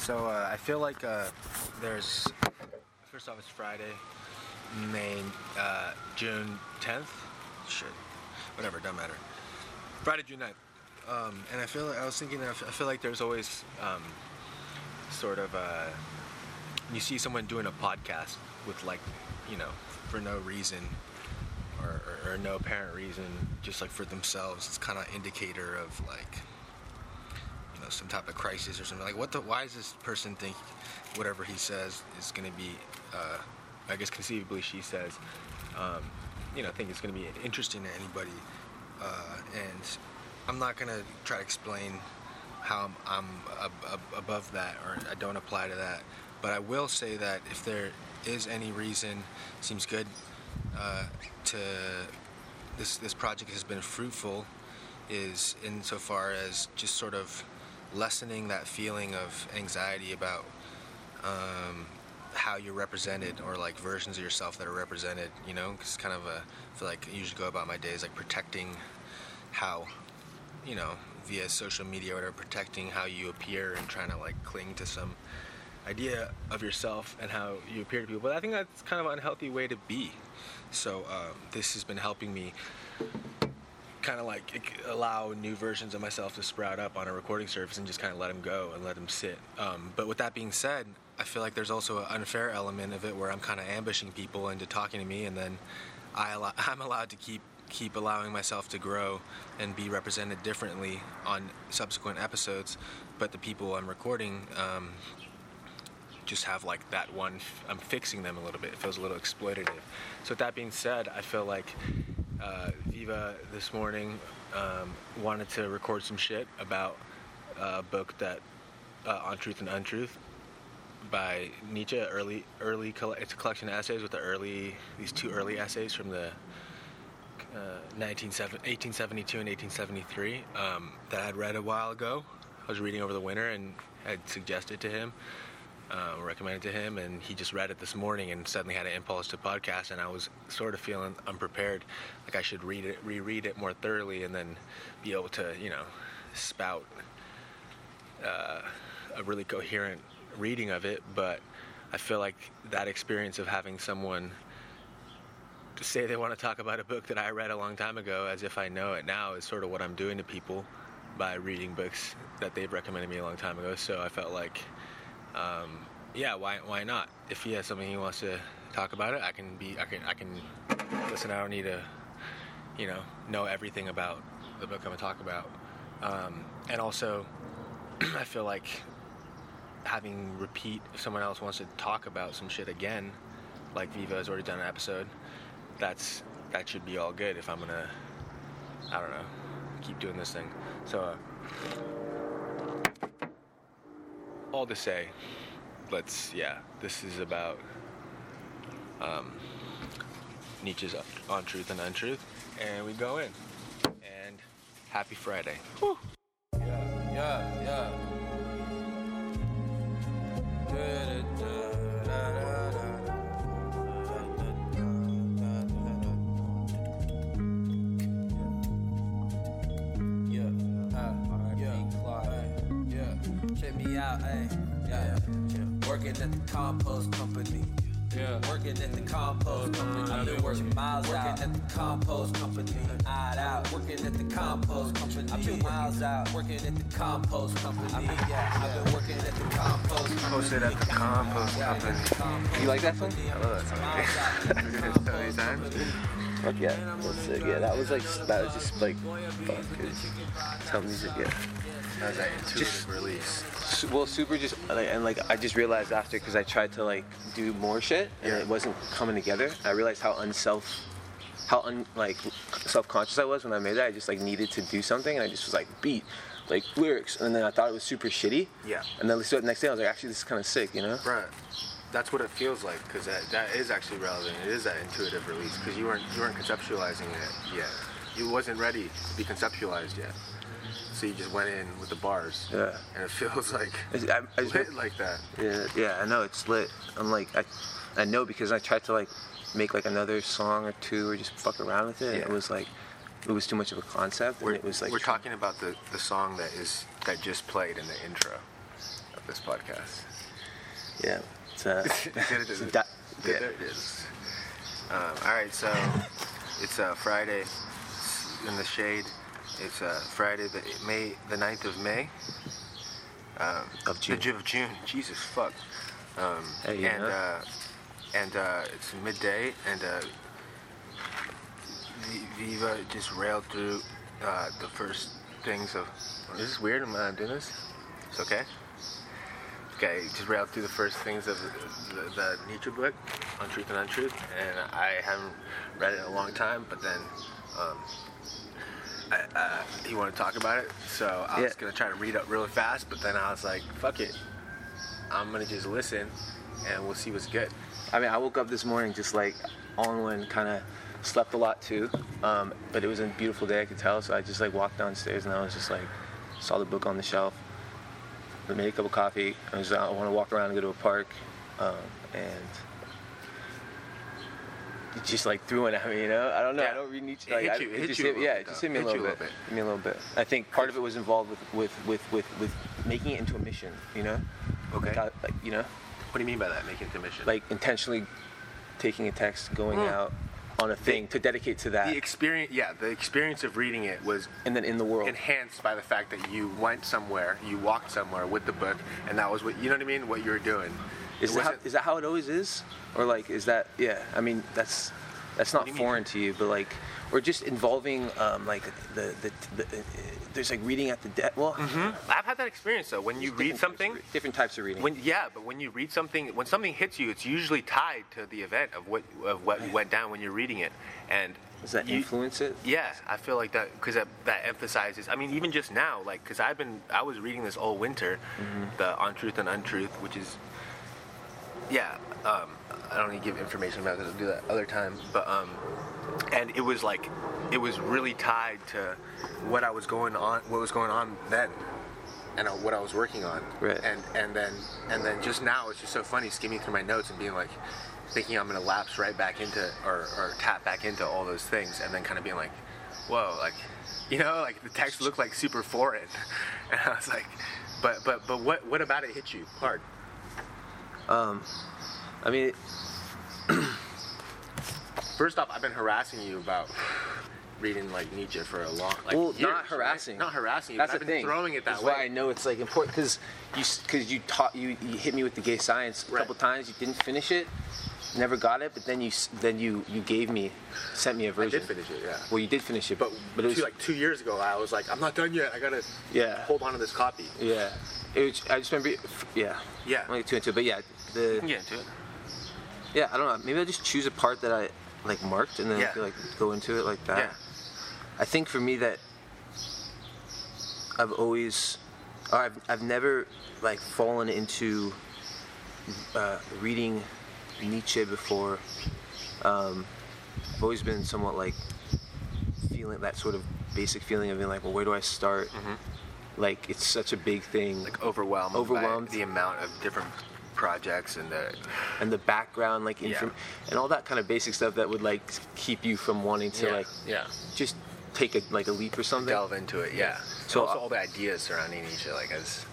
So uh, I feel like uh, there's first off it's Friday, May uh, June 10th. Shit, whatever, doesn't matter. Friday, June 9th. Um, and I feel like, I was thinking I feel like there's always um, sort of uh, you see someone doing a podcast with like you know for no reason or, or, or no apparent reason, just like for themselves. It's kind of indicator of like some type of crisis or something. Like what the? Why does this person think whatever he says is going to be? Uh, I guess conceivably she says, um, you know, think it's going to be interesting to anybody. Uh, and I'm not going to try to explain how I'm, I'm ab- ab- above that or I don't apply to that. But I will say that if there is any reason, seems good uh, to this this project has been fruitful, is insofar as just sort of lessening that feeling of anxiety about um, how you're represented or like versions of yourself that are represented. You know, it's kind of a I feel like I usually go about my days like protecting how you know via social media or protecting how you appear and trying to like cling to some idea of yourself and how you appear to people. But I think that's kind of an unhealthy way to be. So um, this has been helping me kind of like allow new versions of myself to sprout up on a recording surface and just kind of let them go and let them sit. Um, but with that being said, I feel like there's also an unfair element of it where I'm kind of ambushing people into talking to me, and then I allow, I'm allowed to keep keep allowing myself to grow and be represented differently on subsequent episodes. But the people I'm recording. Um, just have like that one i'm fixing them a little bit it feels a little exploitative so with that being said i feel like uh, viva this morning um, wanted to record some shit about a book that uh, on truth and untruth by nietzsche early early it's a collection of essays with the early these two early essays from the uh, 1872 and 1873 um, that i'd read a while ago. I was reading over the winter and had suggested to him uh, recommended to him, and he just read it this morning and suddenly had an impulse to podcast. And I was sort of feeling unprepared, like I should read it, reread it more thoroughly, and then be able to, you know, spout uh, a really coherent reading of it. But I feel like that experience of having someone say they want to talk about a book that I read a long time ago, as if I know it now, is sort of what I'm doing to people by reading books that they've recommended me a long time ago. So I felt like um, yeah, why why not? If he has something he wants to talk about it, I can be I can I can listen. I don't need to, you know, know everything about the book I'm gonna talk about. Um, and also, I feel like having repeat if someone else wants to talk about some shit again, like Viva has already done an episode. That's that should be all good if I'm gonna I don't know keep doing this thing. So. Uh, all to say, let's yeah, this is about um, Nietzsche's on truth and untruth, and we go in. And happy Friday. Whew. Yeah, yeah, yeah. Check Working at the compost company. Yeah. Working at the compost oh, company. I've been working miles working out. at the compost company. Eyed out. Working at the compost company. I've been miles out. Working at the compost company. I've been, yeah, I've been working at the compost company. Posted at the compost company. You like that song? I love that song. Heard it so many times. Fuck yeah, that's sick. Yeah, that was like that was just like fuck. It's music. Yeah. That was that intuitive Just- release. Su- Well, super just like and like I just realized after because I tried to like do more shit and Yeah. it wasn't coming together. I realized how unself, how un like self conscious I was when I made that. I just like needed to do something and I just was like beat, like lyrics, and then I thought it was super shitty. Yeah. And then so the next day I was like, actually, this is kind of sick, you know? Right. That's what it feels like because that, that is actually relevant. It is that intuitive release because you weren't you weren't conceptualizing it yet. You wasn't ready to be conceptualized yet. So you just went in with the bars. Yeah. And it feels like It's- I, I lit like that. Yeah, yeah, I know it's lit. I'm like, I, I know because I tried to like make like another song or two or just fuck around with it. and It was like, it was too much of a concept, We're, and it was like we're talking about the, the song that is that just played in the intro. of this podcast. Yeah. It's, uh, it's a did di- it. Yeah. it, it is. Um, all right, so it's uh, Friday in the shade. It's uh, Friday, the May, the 9th of May. Um, Of June. The of June. Jesus fuck. Um, Hey, and uh, and uh, it's midday, and uh, Viva just railed through uh, the first things of. This is this weird? Am I doing this? It's okay. Okay, just railed through the first things of the, the, the Nietzsche book, On Truth and Untruth, and I haven't read it in a long time, but then um, uh, he wanted to talk about it, so I was Yeah. gonna try to read up really fast, but then I was like, fuck it, I'm gonna just listen, and we'll see what's good. I mean, I woke up this morning just like on one, kind of slept a lot too. Um, but it was a beautiful day, I could tell. So I just like walked downstairs and I was just like, saw the book on the shelf. I made a cup of coffee. I was I want to walk around and go to a park, um, and it just like threw it at me. You know, I don't know. Yeah. I don't read Nietzsche. It Like, hit I- you- it hit just you hit, yeah, bit, it just hit me a Hit little you a bit. little bit. Hit me a little bit. I think part of it was involved with with with with, with making it into a mission. You know. Okay. Like, I- like, you know What do you mean by that? Making it into a mission? like intentionally taking a text, going Mm. out on a thing to dedicate to that, the experience, yeah, the experience of reading it was and then in the world. enhanced by the fact that you went somewhere, you walked somewhere with the book, and that was what you know what I mean. What you were doing. Is that, how, that how it always is, or like is that yeah? I mean that's that's not you mean? foreign to you, but like or just involving um, like the the, the, uh, there's like reading at the debt. Well, I've had that experience though. When you read different types something, re- different types of reading. when yeah, but when you read something, when something hits you, it's usually tied to the event of what of what went down when you're reading it, and Does that you- influence it? Yeah, I feel like that because that, that emphasizes. I mean, even just now, like, because I've been, I was reading this all winter, Mm-hmm. the On Truth and Untruth, which is, yeah, um, I don't need to give information about it. I'll do that other time, but um, and it was like, it was really tied to what I was going on, what was going on then, and uh, what I was working on, Right. and and then and then just now, it's just so funny skimming through my notes and being like. Thinking I'm gonna lapse right back into or, or tap back into all those things, and then kind of being like, whoa, like, you know, like the text looked like super foreign, and I was like, but but but what what about it hit you hard? Um, I mean, First off, I've been harassing you about reading like Nietzsche for a long, like well, years, not right? harassing. not harassing you. That's the I've been thing. throwing it that That's way. why I know it's like important because you because you taught you, you hit me with the gay science a Right. couple times. You didn't finish it, never got it, but then you then you you gave me sent me a version. I did finish it, yeah. Well, you did finish it, But, but it was two, like two years ago, I was like, I'm not done yet. I gotta Yeah. hold on to this copy. yeah. It was, I just remember, yeah. Yeah. I'm gonna get too into it, but yeah, the get into it. yeah. I don't know. Maybe I'll just choose a part that I like marked and then Yeah. I feel like go into it like that. Yeah. I think for me that I've always, I've, I've never like fallen into uh, reading Nietzsche before. Um, I've always been somewhat like feeling that sort of basic feeling of being like, well, where do I start? Like it's such a big thing, Mm-hmm. Like overwhelmed, Overwhelmed. the amount of different projects and the and the background, like Yeah. and all that kind of basic stuff that would like keep you from wanting to yeah, like yeah. just take a like a leap or something. delve into it. Yeah. So, So also all the ideas surrounding Nietzsche, like as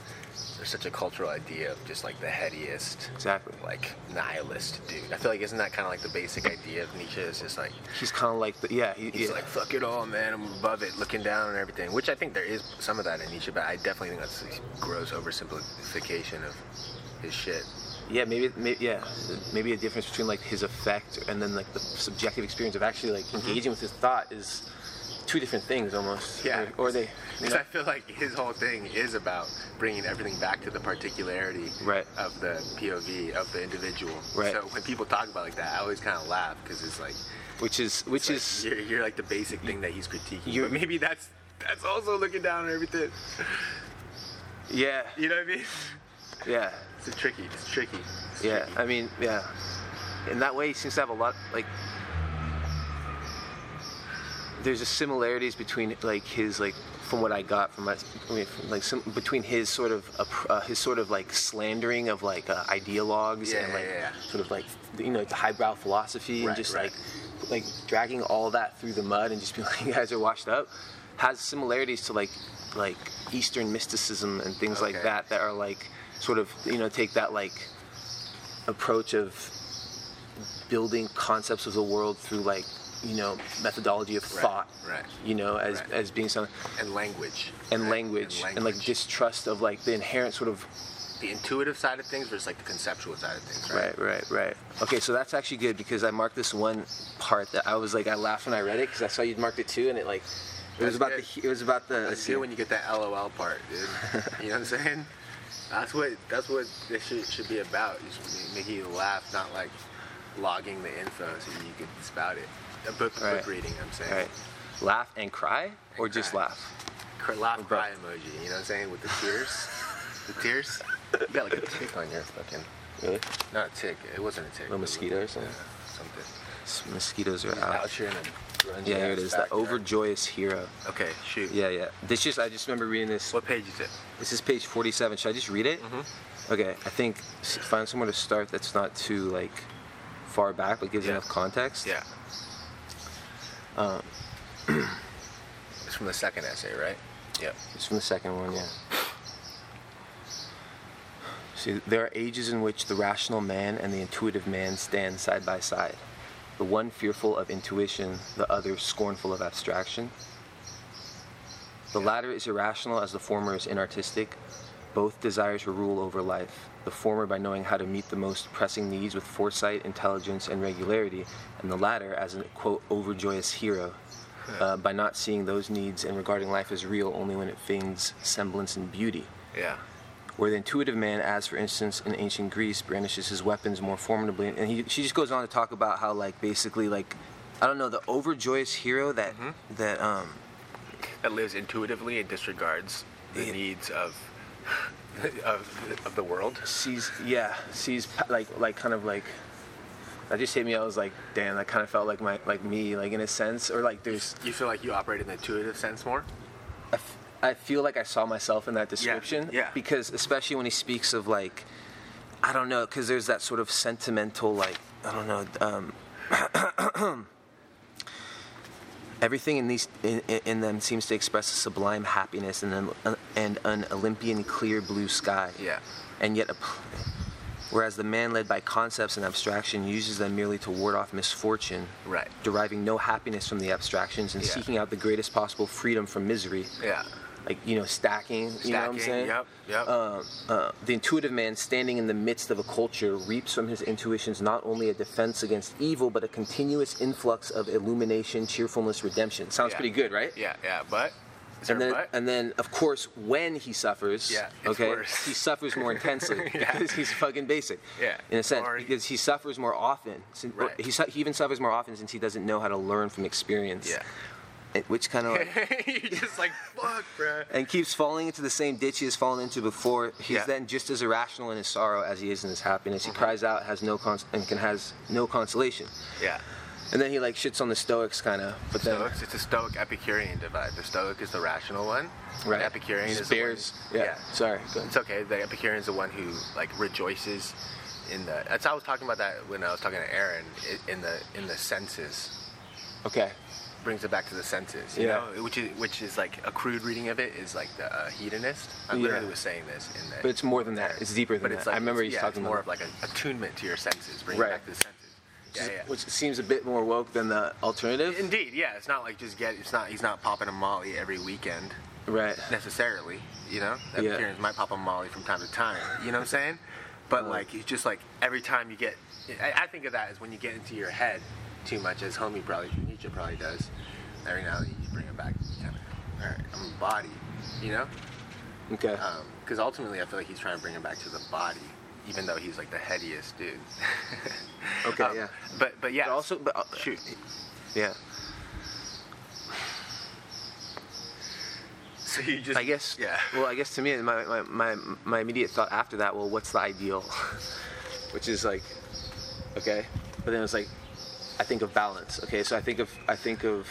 there's such a cultural idea of just like the headiest, Exactly. like nihilist dude. I feel like isn't that kind of like the basic idea of Nietzsche? Is just like He's kind of like the yeah. He, he's yeah. like fuck it all, man. I'm above it, looking down and everything. Which I think there is some of that in Nietzsche, but I definitely think that's a gross oversimplification of his shit. Yeah, maybe, maybe yeah, maybe a difference between like his effect and then like the subjective experience of actually like engaging with his thought is two different things almost. Mm-hmm. Yeah. Or, or they. You Because I feel like his whole thing is about bringing everything back to the particularity Right. of the POV of the individual. Right. So when people talk about like that, I always kind of laugh because it's like, which is which like is you're, you're like the basic thing that he's critiquing. but maybe that's that's also looking down on everything. yeah You know what I mean? yeah It's tricky. It's tricky. It's yeah. tricky. I mean yeah. In that way, he seems to have a lot like. There's a similarities between like his like from what I got from my I mean, from, like some, between his sort of uh, his sort of like slandering of like uh, ideologues Yeah, and like yeah, yeah. sort of like you know the highbrow philosophy and just right. like like dragging all that through the mud and just being like you guys are washed up has similarities to like like Eastern mysticism and things like that that are like sort of you know take that like approach of building concepts of the world through like you know methodology of Right, thought right. you know as Right. as being something and language and right? language, and like distrust of like the inherent sort of the intuitive side of things versus like the conceptual side of things right, right right right okay so that's actually good because i marked this one part that i was like i laughed when i read it because i saw you'd marked it too and it like it was That's about good. the it was about the good when you get that LOL part, dude. you know what I'm saying? That's what that's what this should, should be about. You should be making you laugh, not like logging the info so you can spout it. A book, Right. book reading, I'm saying. right laugh and cry or just laugh Cr- laugh Or cry emoji. You know what I'm saying? With the tears, the tears. You got like a tick on your fucking. really Not a tick. It wasn't a tick. A mosquito or something? Yeah, something. S- mosquitoes are out out here in a grungy yeah here it is the overjoyous hero Okay, shoot. yeah yeah this just i just remember reading this What page is it? this is page 47 should i just read it Mm-hmm. okay i think find somewhere to start that's not too like far back but gives Yeah. enough context Yeah. um, It's from the second essay, right? Yep. It's from the second one, yeah. See, there are ages in which the rational man and the intuitive man stand side by side. The one fearful of intuition, the other scornful of abstraction. The latter is irrational as the former is inartistic. Both desire to rule over life. The former by knowing how to meet the most pressing needs with foresight, intelligence, and regularity, and the latter as a quote overjoyous hero, uh, by not seeing those needs and regarding life as real only when it feigns semblance and beauty. Yeah. Where the intuitive man, as for instance in ancient Greece, brandishes his weapons more formidably, and he, she just goes on to talk about how, like, basically, like, I don't know, the overjoyous hero that that um That lives intuitively and disregards the Yeah. needs of of of the world. sees, yeah, sees like like kind of like. That just hit me. I was like, damn, that kind of felt like my like me, like in a sense, or like there's. You feel like you operate in the intuitive sense more? I, feel like I saw myself in that description. yeah. Because especially when he speaks of like, I don't know, because there's that sort of sentimental like, I don't know, um, everything in these in, in- them seems to express a sublime happiness and an and an Olympian clear blue sky. Yeah. And yet, a, whereas the man led by concepts and abstraction uses them merely to ward off misfortune, Right. deriving no happiness from the abstractions and Yeah. seeking out the greatest possible freedom from misery Yeah. Like you know stacking, you know what I'm saying? yep, yep. Uh, uh, the intuitive man standing in the midst of a culture reaps from his intuitions not only a defense against evil but a continuous influx of illumination, cheerfulness, redemption. Sounds Yeah. pretty good, right? Yeah, yeah, but is And then, and then, of course, when he suffers, Yeah, okay, worse. he suffers more intensely Yeah. because he's fucking basic. Yeah. In a sense, Or- because he suffers more often. Since, Right. he, su- he even suffers more often since he doesn't know how to learn from experience. Yeah. Which kind of like, You're just like fuck, bruh. and keeps falling into the same ditch he has fallen into before. He's Yeah. then just as irrational in his sorrow as he is in his happiness. He mm-hmm. cries out, has no cons- and can has no consolation. Yeah. And then he like shits on the Stoics, kind of. But then, Stoics, it's a Stoic Epicurean divide. The Stoic is the rational one. right? The Epicurean Just is the one- bears. yeah. Sorry. It's okay. The Epicurean is the one who like rejoices in the. That's I was talking about that when I was talking to Aaron in the in the senses. Okay. Brings it back to the senses, you Yeah. know, which is which is like a crude reading of it is like the uh, hedonist. I Yeah. literally was saying this in the. But it's more than that. It's deeper than but it's like I remember he's yeah, talking it's more about of like an attunement to your senses, bring Right. back to the senses. Yeah, yeah. which seems a bit more woke than the alternative. Indeed, yeah. It's not like just get. It's not. He's not popping a Molly every weekend right. necessarily. You know, Yeah. Epicureans might pop a Molly from time to time. You know what I'm saying? But like, it's just like every time you get. I, I think of that as when you get into your head too much, as homie probably Nietzsche probably does. Every now and then you bring it back. Kind of, all right, I'm a body. You know? Okay. Because ultimately, I feel like he's trying to bring him back to the body, even though he's like the headiest dude. Okay, Um, yeah. But but yeah. But also, but uh, shoot. yeah. So you just. I guess. Yeah. Well, I guess to me, my, my, my, my immediate thought after that, well, what's the ideal? Which is like, okay, but then it's like, I think of balance. Okay, so I think of I think of.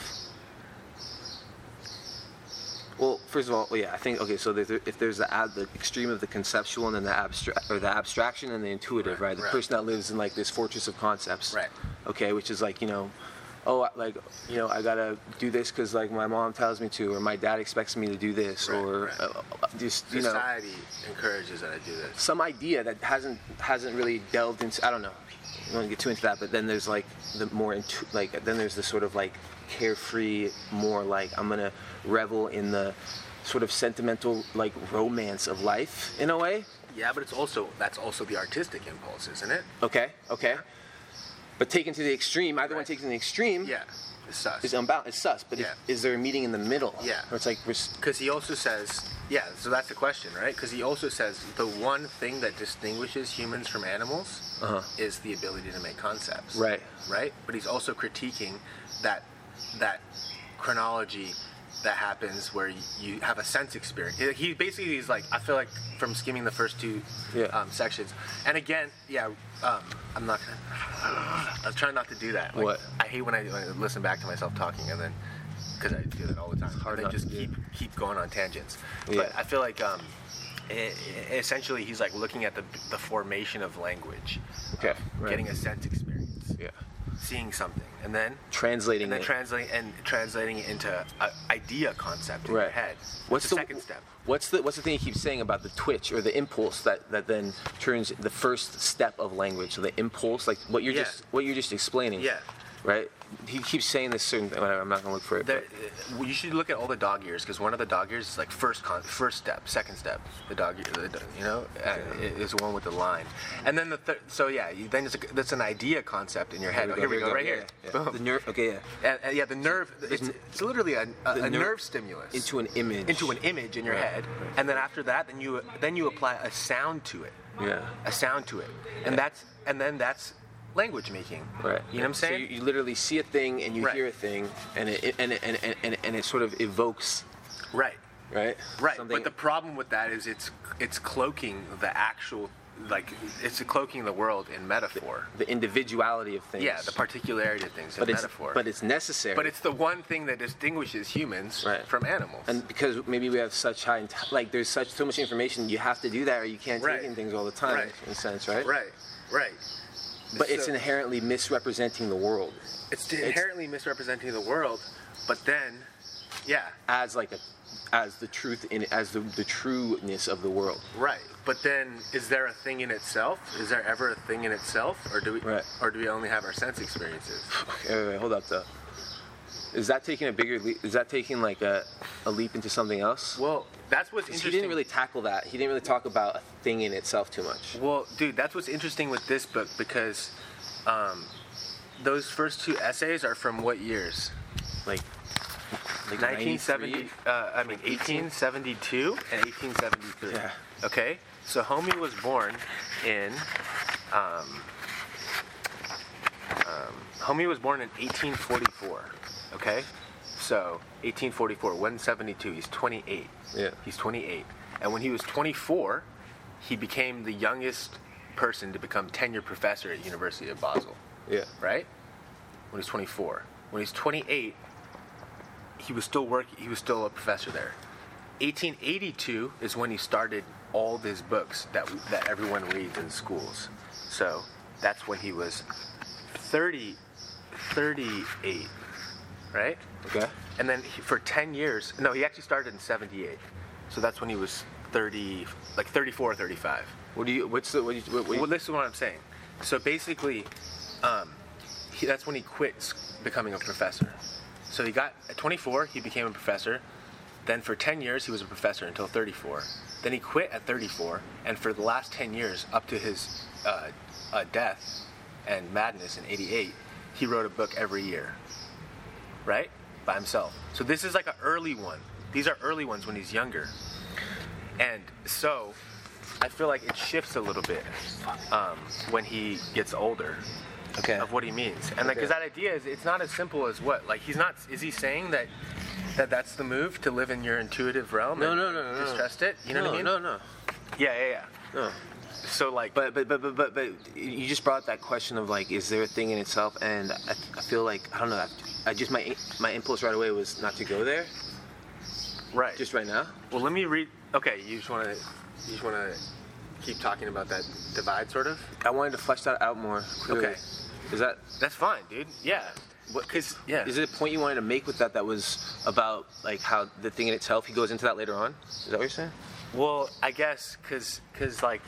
Well, first of all, well, yeah, I think okay. So there's, if there's the ab, the extreme of the conceptual and then the abstract, or the abstraction and the intuitive, Right, right? The right. person that lives in like this fortress of concepts, Right. Okay, which is like you know, oh, like you know, I gotta do this because like my mom tells me to, or my dad expects me to do this, Right, or right. uh, just you know, Society encourages that I do this. some idea that hasn't hasn't really delved into. I don't know. I don't want to get too into that, but then there's like the more into like then there's the sort of like carefree, more like I'm gonna revel in the sort of sentimental like romance of life in a way. Yeah, but it's also that's also the artistic impulse, isn't it? Okay, okay. But taken to the extreme, either one Right. taken to the extreme Yeah, it's sus. It's unbound. It's sus. But Yeah. is there a meeting in the middle? Yeah. Where it's like Because he also says, yeah, so that's the question, right? Because he also says the one thing that distinguishes humans from animals Uh-huh. is the ability to make concepts. Right. Right? But he's also critiquing that that chronology that happens where you, have a sense experience. He basically he's like, I feel like from skimming the first two Yeah. um, sections, and again, yeah, um, I'm not gonna. I'm trying not to do that. Like, What? I hate when I, when I listen back to myself talking and then because I do that all the time. It's hard and just keep keep going on tangents. Yeah. But I feel like um, e- essentially he's like looking at the the formation of language, Okay, of right. getting a sense experience. Seeing something, and then Translating and then it. translating and translating it into an idea concept in your head. What's the, the second step? What's the what's the thing he keeps saying about the twitch or the impulse that, that then turns the first step of language? So the impulse, like what you're Yeah. just what you're just explaining. Yeah. Right. He keeps saying this certain. Whatever. I'm not gonna look for it. There, uh, you should look at all the dog ears because one of the dog ears is like first con- first step, second step. The dog, ear, the, you know, uh, is the one with the line, and then the third. So yeah, you, then it's a, that's an idea concept in your head. Here we go, right yeah, here. yeah. The nerve. Okay. Yeah. And, and yeah, the nerve. It's, it's literally a, a, a ner- nerve stimulus Into an image. into an image in your Right, head, right. and then after that, then you then you apply a sound to it, Yeah. a sound to it, and that's and then that's language making. Right. You know what I'm saying? So you, you literally see a thing and you Right. hear a thing and it and it, and, it, and, and it sort of evokes. right. Right. Right, Something- but the problem with that is it's it's cloaking the actual like it's cloaking the world in metaphor. the individuality of things. Yeah, the particularity of things in But it's metaphor. but it's necessary. but it's the one thing that distinguishes humans Right. from animals. and because maybe we have such high like there's such so much information you have to do that or you can't Right. take in things all the time Right. in a sense right right, right. But it's So- inherently misrepresenting the world it's inherently misrepresenting the world, but then, yeah, as like a as the truth in as the, the trueness of the world right. But then, is there a thing in itself? Is there ever a thing in itself, or do we, Right. or do we only have our sense experiences? Okay, wait, wait, hold up though is that taking a bigger leap is that taking like a, a leap into something else Well, that's what's interesting. he didn't really tackle that he didn't really talk about a thing in itself too much Well, dude, that's what's interesting with this book because um, those first two essays are from what years? like like 1970. Uh, I mean, 1872 and 1873. Yeah. Okay. So Homie was born in. Um, um, Homie was born in 1844. Okay. So 1844, 172. He's 28. Yeah. He's 28. And when he was 24, he became the youngest person to become tenured professor at University of Basel yeah right? When he's 24. When he's 28, he was still working. He was still a professor there. 1882 is when he started all these books that that everyone reads in schools. So that's when he was 30, 38, right? okay And then he, for 10 years, no, he actually started in 78. So that's when he was 30, like 34 or 35. what do you what's the what, do you, what, what do you- Well, this is what I'm saying. So basically, um, he, that's when he quit s- becoming a professor. So he got at 24, he became a professor. Then for 10 years, he was a professor until 34. Then he quit at 34, and for the last 10 years, up to his uh, uh, death and madness in 88, he wrote a book every year, right, by himself. So this is like an early one. These are early ones when he's younger, and so I feel like it shifts a little bit um, when he gets older okay of what he means. And like, because that idea is, it's not as simple as what. Like, he's not. Is he saying that that that's the move to live in your intuitive realm? No, no, no, no, no. Distrust it. You know no, what I mean? No, no no Yeah, yeah, yeah. no So like, But but but but but, but you just brought up that question of like, is there a thing in itself? And I, I feel like I don't know. I, I just my my impulse right away was not to go there. right. Just right now. well, let me read. Okay, you just want to, you just want to keep talking about that divide, sort of. I wanted to flesh that out more. clearly. Okay. Is that That's fine, dude. Yeah. What? Cause yeah. Is it a point you wanted to make with that that was about like how the thing in itself? He goes into that later on. Is that what you're saying? Well, I guess because cause like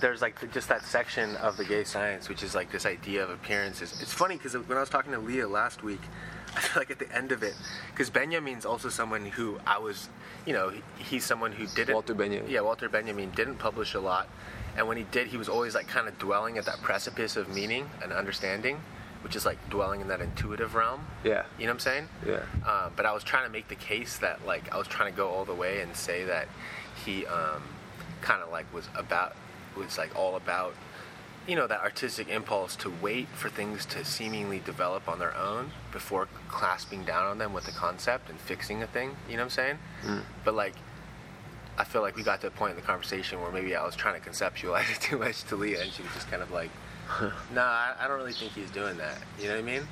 there's like just that section of the gay science which is like this idea of appearances. It's funny because when I was talking to Leah last week, I feel like at the end of it, because Benjamin's also someone who I was, you know, he- he's someone who didn't. Walter Benjamin. Yeah, Walter Benjamin didn't publish a lot, and when he did, he was always like kind of dwelling at that precipice of meaning and understanding, which is like dwelling in that intuitive realm. Yeah. You know what I'm saying? Yeah. Um, but I was trying to make the case that like I was trying to go all the way and say that he um, kind of like was about was like all about you know that artistic impulse to wait for things to seemingly develop on their own before clasping down on them with a concept and fixing a thing. You know what I'm saying? But like. I feel like we got to a point in the conversation where maybe I was trying to conceptualize it too much to Leah, and she was just kind of like, "Nah, I, I don't really think he's doing that." You know what I mean?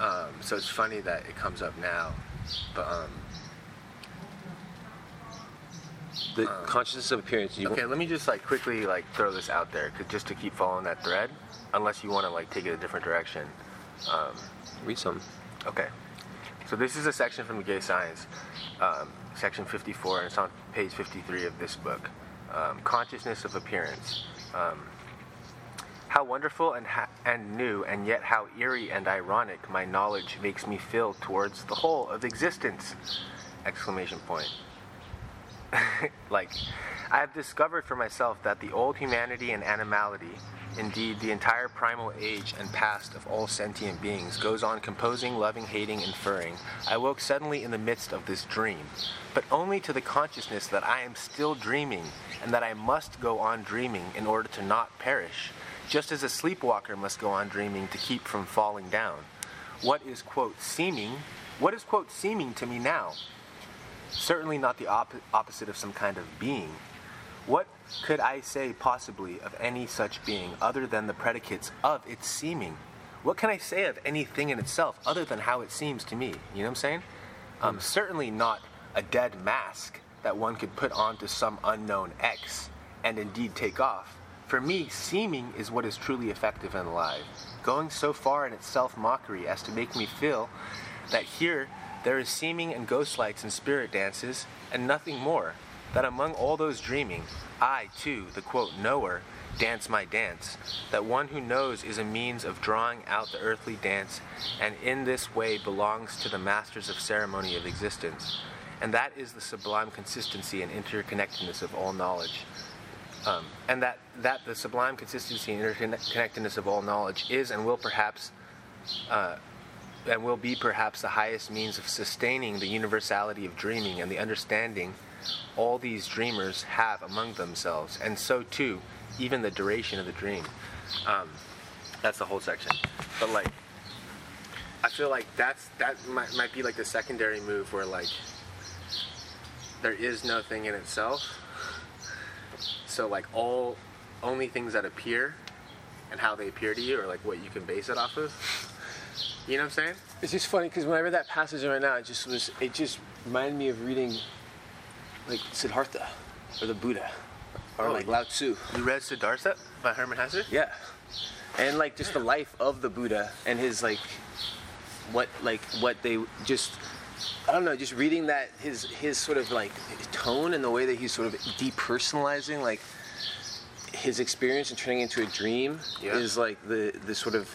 Um, so it's funny that it comes up now, but um, The consciousness of appearance. You okay. Let me just like quickly like throw this out there, 'cause just to keep following that thread, unless you want to like take it a different direction. Um, read some. okay. So this is a section from the Gay Science, um, section 54, and it's on page 53 of this book. Um, consciousness of appearance. Um, how wonderful and ha- and new, and yet how eerie and ironic my knowledge makes me feel towards the whole of existence! Exclamation point. like, I have discovered for myself that the old humanity and animality, indeed the entire primal age and past of all sentient beings, goes on composing, loving, hating, inferring. I woke suddenly in the midst of this dream, but only to the consciousness that I am still dreaming, and that I must go on dreaming in order to not perish, just as a sleepwalker must go on dreaming to keep from falling down. What is, quote, seeming? What is, quote, seeming to me now? Certainly not the op- opposite of some kind of being. What could I say possibly of any such being other than the predicates of its seeming? What can I say of anything in itself other than how it seems to me? You know what I'm saying? Um, certainly not a dead mask that one could put onto some unknown X and indeed take off. For me, seeming is what is truly effective and alive, going so far in its self mockery as to make me feel that here there is seeming and ghost lights and spirit dances, and nothing more. That among all those dreaming, I, too, the quote, knower, dance my dance. That one who knows is a means of drawing out the earthly dance, and in this way belongs to the masters of ceremony of existence. And that is the sublime consistency and interconnectedness of all knowledge. Um, and that, that the sublime consistency and interconnectedness of all knowledge is and will perhaps and will be perhaps the highest means of sustaining the universality of dreaming and the understanding all these dreamers have among themselves, and so too, even the duration of the dream. Um, that's the whole section. But like, I feel like that's that might, might be like the secondary move where like there is no thing in itself. So like all only things that appear and how they appear to you or like what you can base it off of. You know what I'm saying? It's just funny because when I read that passage right now, it just was. It just reminded me of reading, like Siddhartha, or the Buddha, or Oh, like Lao Tzu. You read Siddhartha by Hermann Hesse? Yeah, and like just the life of the Buddha and his like, what like what they just. I don't know, just reading that his his sort of like tone and the way that he's sort of depersonalizing like his experience and turning into a dream Yeah. is like the the sort of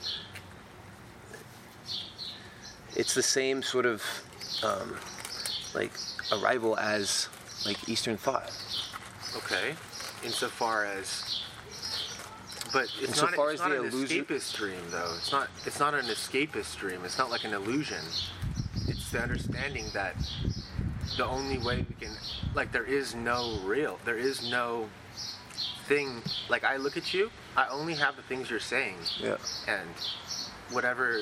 it's the same sort of um, like arrival as like Eastern thought. Okay. Insofar as, but it's Insofar not, as it's not the an illusion- escapist dream, though. It's not. It's not an escapist dream. It's not like an illusion. It's the understanding that the only way we can, like, there is no real. There is no thing. Like, I look at you. I only have the things you're saying. Yeah. And whatever.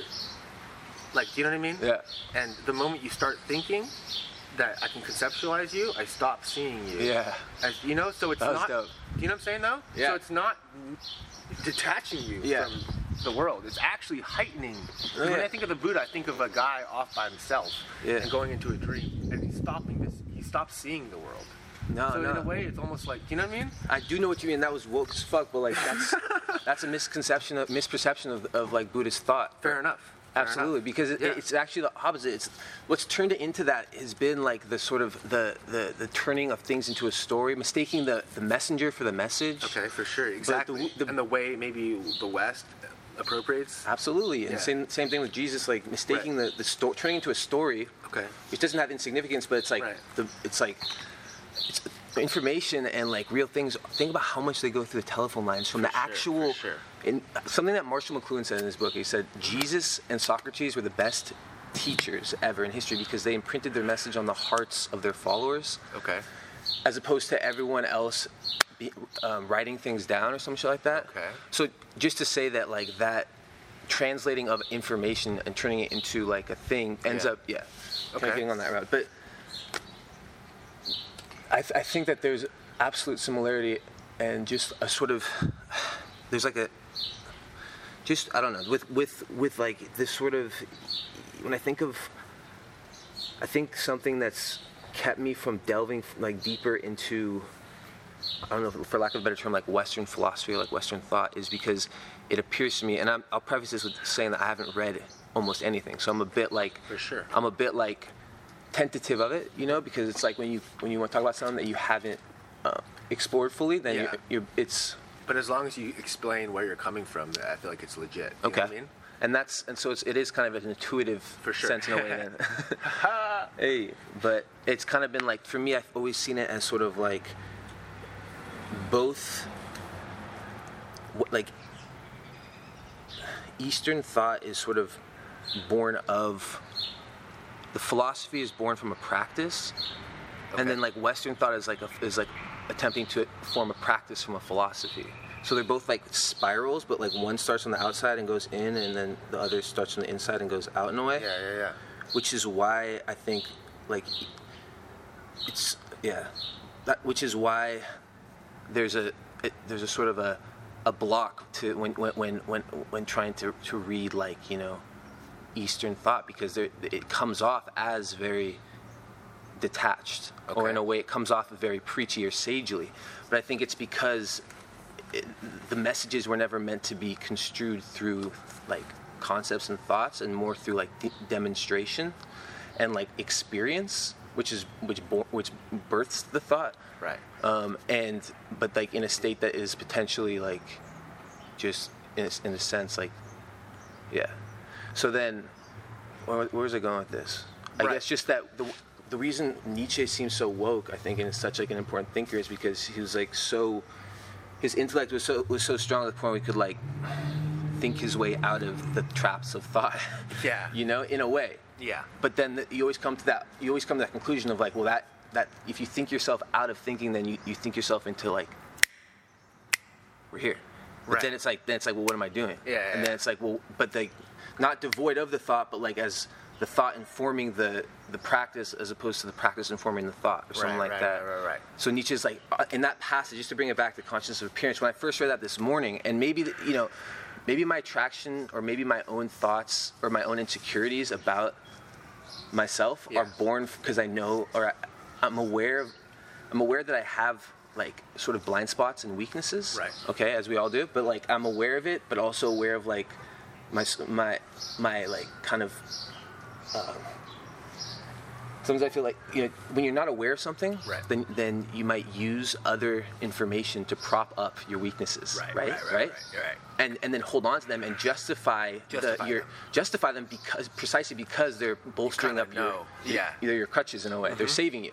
Like, do you know what I mean? Yeah. And the moment you start thinking that I can conceptualize you, I stop seeing you. Yeah. As, you know, so it's not. dope. Do you know what I'm saying, though? Yeah. So it's not detaching you Yeah. from the world. It's actually heightening. When. I think of the Buddha, I think of a guy off by himself Yeah. and going into a dream, and he's stopping this. He stops seeing the world. No, so no. in a way, it's almost like, do you know what I mean? I do know what you mean. That was woke as fuck, but like that's that's a misconception, of, misperception of, of like Buddhist thought. Fair enough. Absolutely, because it, Yeah. it's actually the opposite. It's what's turned it into that has been like the sort of the, the, the turning of things into a story, mistaking the, the messenger for the message. Okay, for sure, exactly. the- and the way maybe the West appropriates. Absolutely, and Yeah. same same thing with Jesus, like mistaking Right. the the story, turning into a story, Okay. which doesn't have insignificance, but it's like Right. the it's like it's information and like real things. Think about how much they go through the telephone lines from the sure, for actual. sure. In, something that Marshall McLuhan said in his book, he said Jesus and Socrates were the best teachers ever in history because they imprinted their message on the hearts of their followers, Okay. as opposed to everyone else be, um, writing things down or some shit like that. Okay. So just to say that like that translating of information and turning it into like a thing ends Yeah. up yeah, kind Okay. of getting on that route. But I, th- I think that there's absolute similarity and just a sort of there's like a just I don't know with with with like this sort of when I think of I think something that's kept me from delving like deeper into I don't know, for lack of a better term, like Western philosophy or like Western thought, is because it appears to me, and I'm, I'll preface this with saying that I haven't read almost anything, so I'm a bit like, For sure. I'm a bit like tentative of it, you know, because it's like when you when you want to talk about something that you haven't uh, explored fully, then Yeah. you're, you're it's But as long as you explain where you're coming from, I feel like it's legit. Okay. I mean? And that's and so it's, it is kind of an intuitive For sure. sense in a way. Then. hey, but it's kind of been like for me, I've always seen it as sort of like both like Eastern thought is sort of born of the philosophy is born from a practice, and then like Western thought is like a, is like attempting to form a practice from a philosophy. So they're both like spirals, but like one starts on the outside and goes in, and then the other starts on the inside and goes out in a way Yeah, yeah, yeah. which is why I think like it's yeah that which is why there's a it, there's a sort of a a block to when when when when, when trying to to read like you know Eastern thought because it comes off as very detached or in a way it comes off very preachy or sagely. But I think it's because it, the messages were never meant to be construed through like concepts and thoughts and more through like de- demonstration and like experience which is which bo- which births the thought. Right. um, and but like in a state that is potentially like just in a, in a sense like yeah so then where, where's I going with this I guess just that the the reason Nietzsche seems so woke I think and is such like an important thinker is because he was like so his intellect was so was so strong at the point where he could like think his way out of the traps of thought Yeah. you know in a way Yeah. but then the, you always come to that you always come to that conclusion of like well that that if you think yourself out of thinking then you, you think yourself into like we're here but Right. then it's like then it's like well what am i doing Yeah, yeah, and yeah. then it's like well but like not devoid of the thought but like as the thought informing the the practice as opposed to the practice informing the thought or something Right, like right, that right, right, right. so Nietzsche's like uh, in that passage, just to bring it back to consciousness of appearance. When I first read that this morning, and maybe the- you know, maybe my attraction or maybe my own thoughts or my own insecurities about myself Yeah. are born because I know or I, I'm aware of, I'm aware that I have like sort of blind spots and weaknesses. Right. Okay, as we all do. But like I'm aware of it, but also aware of like my my my like kind of. Um, Sometimes I feel like you know when you're not aware of something, Right. then then you might use other information to prop up your weaknesses, Right, right? right, right, right, right. And and then hold on to them and justify, Justify the, your them. justify them because precisely because they're bolstering up your know. Yeah. Mm-hmm. either your crutches in a way. They're saving you.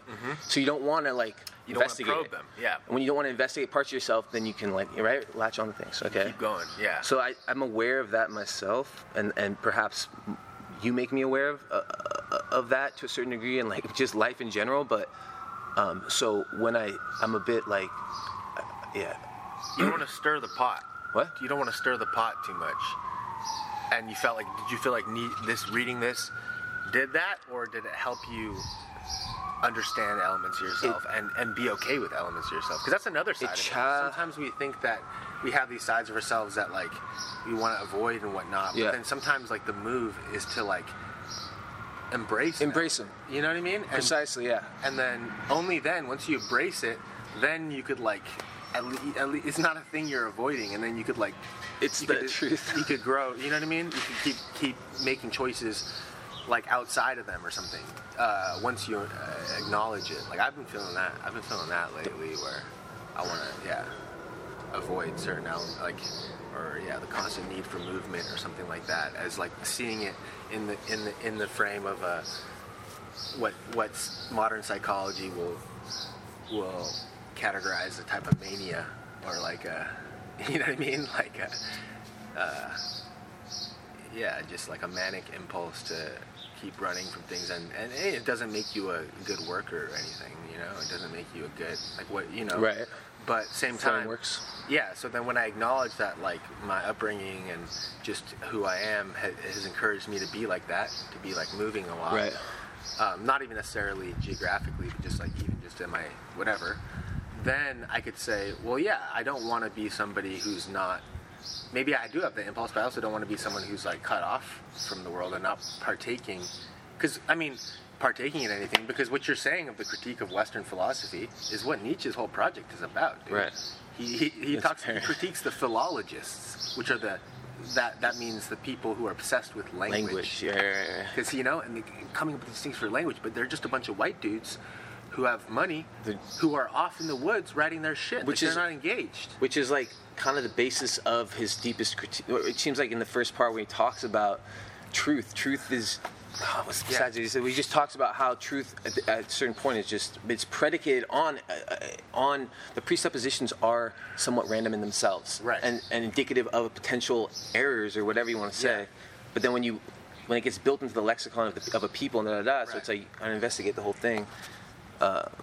So you don't want to like You don't investigate probe them, yeah. And when you don't want to investigate parts of yourself, then you can like right latch on to things. Okay. Keep going. Yeah. So I, I'm aware of that myself, and, and perhaps you make me aware of, uh, uh, of that to a certain degree, and like just life in general. But um, so when I I'm a bit like, uh, yeah, you don't want to stir the pot. What? You don't want to stir the pot too much. And you felt like, did you feel like ne- this reading this did that, or did it help you understand elements of yourself and, and be okay with elements of yourself? Because that's another side of it. Sometimes we think that we have these sides of ourselves that like we want to avoid and whatnot. Yeah. But then sometimes like the move is to like embrace them. Embrace them. You know what I mean? And- precisely, yeah. and then only then once you embrace it then you could like at least, at least it's not a thing you're avoiding, and then you could like It's you the could, truth. You could grow. You know what I mean? You could keep keep making choices like outside of them or something. Uh, once you uh, acknowledge it, like I've been feeling that. I've been feeling that lately, where I want to yeah avoid certain elements, like or yeah the constant need for movement or something like that, as like seeing it in the in the in the frame of a what what modern psychology will will categorize a type of mania or like a you know what I mean? Like a uh, yeah just like a manic impulse to keep running from things and and it doesn't make you a good worker or anything you know? It doesn't make you a good like what you know? Right. But same time Frameworks. yeah so then when i acknowledge that like my upbringing and just who i am ha- has encouraged me to be like that to be like moving a lot Right. um, not even necessarily geographically but just like even just in my whatever then i could say well yeah i don't want to be somebody who's not maybe i do have the impulse but i also don't want to be someone who's like cut off from the world and not partaking because i mean partaking in anything because what you're saying of the critique of western philosophy is what nietzsche's whole project is about dude. Right. he, he, he That's talks he critiques the philologists which are the that that means the people who are obsessed with Language. Yeah, yeah, yeah. because you know, and they- coming up with these things for language, but they're just a bunch of white dudes who have money, The- who are off in the woods writing their shit. Which like, is- they're not engaged. which is like kind of the basis of his deepest critique. It seems like in the first part when he talks about truth, truth is. Oh, what's Yeah. it? He just talks about how truth at, at a certain point is just it's predicated on uh, uh, on the presuppositions are somewhat random in themselves, Right. And and indicative of potential errors or whatever you want to say. Yeah. But then when you when it gets built into the lexicon of, the, of a people and da da da, so it's like I investigate the whole thing.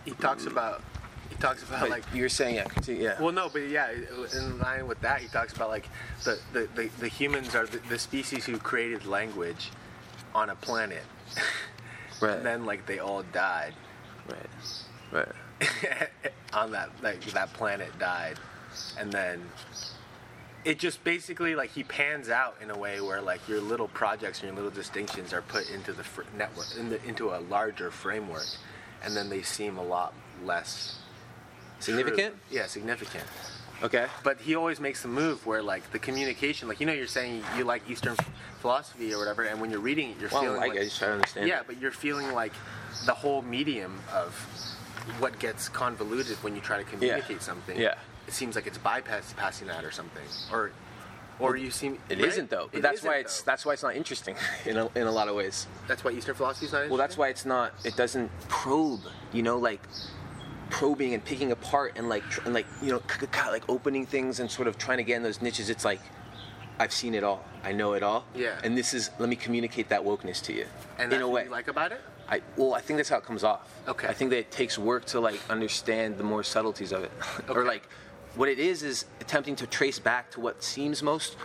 He talks about, he talks about But like. you were saying, yeah, continue, yeah. Well, no, but yeah, in line with that, he talks about like the the, the, the humans are the, the species who created language on a planet, right, and then like they all died right, right. on that like that planet died, and then it just basically like he pans out in a way where like your little projects and your little distinctions are put into the fr- network in the, into a larger framework, and then they seem a lot less Significant? true. Yeah, significant. Okay. But he always makes the move where like the communication, like you know, you're saying you like Eastern philosophy or whatever, and when you're reading it, you're Well, feeling like like. I just try to understand. yeah, but you're feeling like the whole medium of what gets convoluted when you try to communicate something. Yeah. It seems like it's bypass passing that or something. Or or you seem It right? not though. But It that's isn't, why it's though. that's why it's not interesting in a, in a lot of ways. that's why Eastern philosophy is not Well, that's why it's not. It doesn't probe. You know, like probing and picking apart and like tr- and like you know k- k- like opening things and sort of trying to get in those niches. It's like I've seen it all. I know it all. Yeah. And this is let me communicate that wokeness to you. and in that's a what way. you like about it. I well, I think that's how it comes off. Okay. I think that it takes work to like understand the more subtleties of it, okay. or like what it is is attempting to trace back to what seems most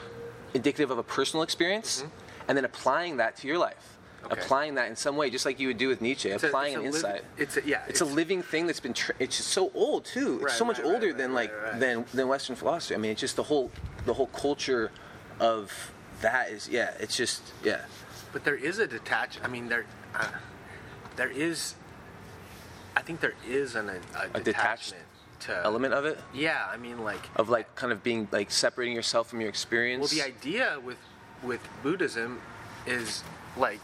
indicative of a personal experience, mm-hmm. and then applying that to your life. Okay. Applying that in some way, just like you would do with Nietzsche, It's a- applying it's an a liv- insight. it's a, yeah. It's, a living thing that's been. Tra- it's just so old too. It's Right, so much right, older right, than like than than Western philosophy. I mean, it's just the whole the whole culture of that is yeah. It's just yeah. But there is a detach. I mean, there, uh, there is. I think there is an, a, A detached detachment to Element of it Yeah, I mean, like, of like kind of being like separating yourself from your experience. well, the idea with with Buddhism is like,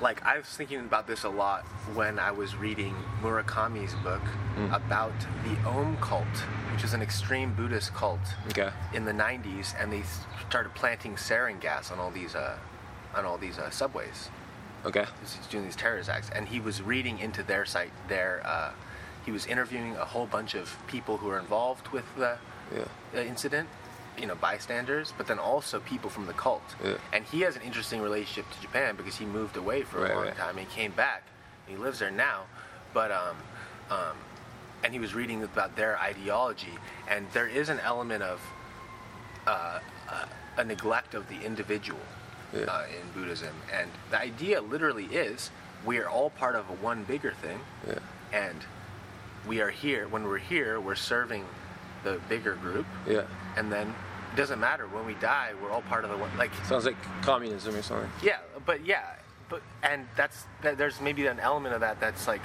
like I was thinking about this a lot when I was reading Murakami's book Mm. about the Aum cult, which is an extreme Buddhist cult Okay. in the '90s, and they started planting sarin gas on all these uh, on all these uh, subways. Okay. He's doing these terrorist acts, and he was reading into their site. Their uh, he was interviewing a whole bunch of people who were involved with the, Yeah. the incident, you know, bystanders, but then also people from the cult. Yeah. And he has an interesting relationship to Japan because he moved away for Right, a long right. time. And he came back. And he lives there now, but um, um, and he was reading about their ideology, and there is an element of uh, uh, a neglect of the individual Yeah. uh, in Buddhism. And the idea literally is we are all part of a one bigger thing, Yeah. and we are here. When we're here, we're serving the bigger group, Yeah. and then it doesn't matter when we die. We're all part of the one. Like Sounds like communism or something. yeah, but yeah, but and that's that, there's maybe an element of that that's like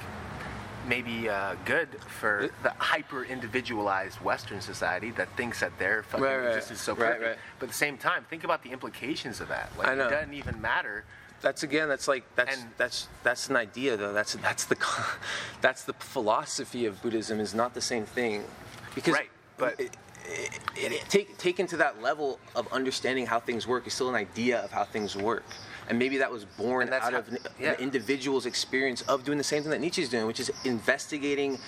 maybe uh, good for the hyper individualized Western society that thinks that their fucking Right, right. existence is so perfect. right. But at the same time, think about the implications of that. Like it doesn't even matter. That's again. That's like that's And- that's that's an idea though. That's that's the that's the philosophy of Buddhism is not the same thing, because Right, but- it, it, it, take taken to that level of understanding how things work is still an idea of how things work, and maybe that was born out how- of an, yeah. an individual's experience of doing the same thing that Nietzsche's doing, which is investigating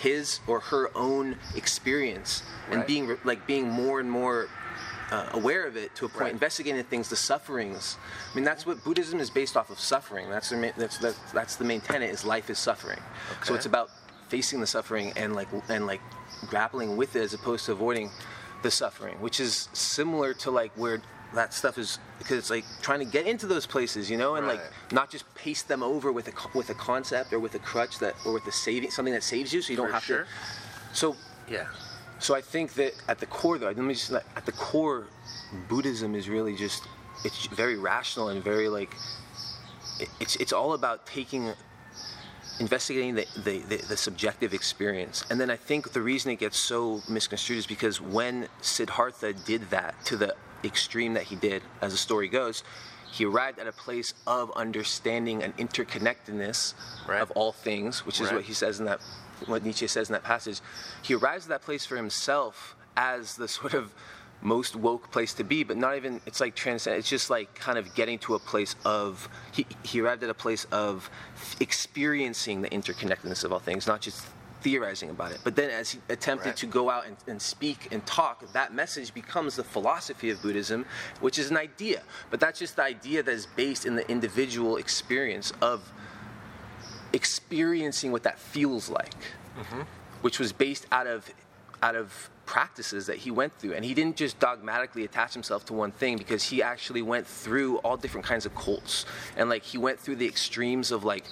his or her own experience and being like being more and more uh, aware of it to a point, Right. investigating things, the sufferings. I mean, that's what Buddhism is based off of suffering. That's the main, that's, that's that's the main tenet is life is suffering. So it's about facing the suffering and like and like grappling with it as opposed to avoiding the suffering, which is similar to like where that stuff is because it's like trying to get into those places, you know, and like not just paste them over with a with a concept or with a crutch that or with a saving something that saves you, so you don't For have sure. to. So Yeah. so I think that at the core, though, let me just like, at the core, Buddhism is really just it's very rational and very like it- it's it's all about taking investigating the, the, the, the subjective experience and then i think the reason it gets so misconstrued is because when siddhartha did that to the extreme that he did as the story goes he arrived at a place of understanding and interconnectedness Right. of all things which is Right. what he says in that what Nietzsche says in that passage, he arrives at that place for himself as the sort of most woke place to be, but not even it's like transcend. It's just like kind of getting to a place of he he arrived at a place of experiencing the interconnectedness of all things, not just theorizing about it. But then as he attempted Right. to go out and, and speak and talk, that message becomes the philosophy of Buddhism, which is an idea. But that's just the idea that is based in the individual experience of experiencing what that feels like, mm-hmm. which was based out of out of practices that he went through, and he didn't just dogmatically attach himself to one thing because he actually went through all different kinds of cults, and like he went through the extremes of like.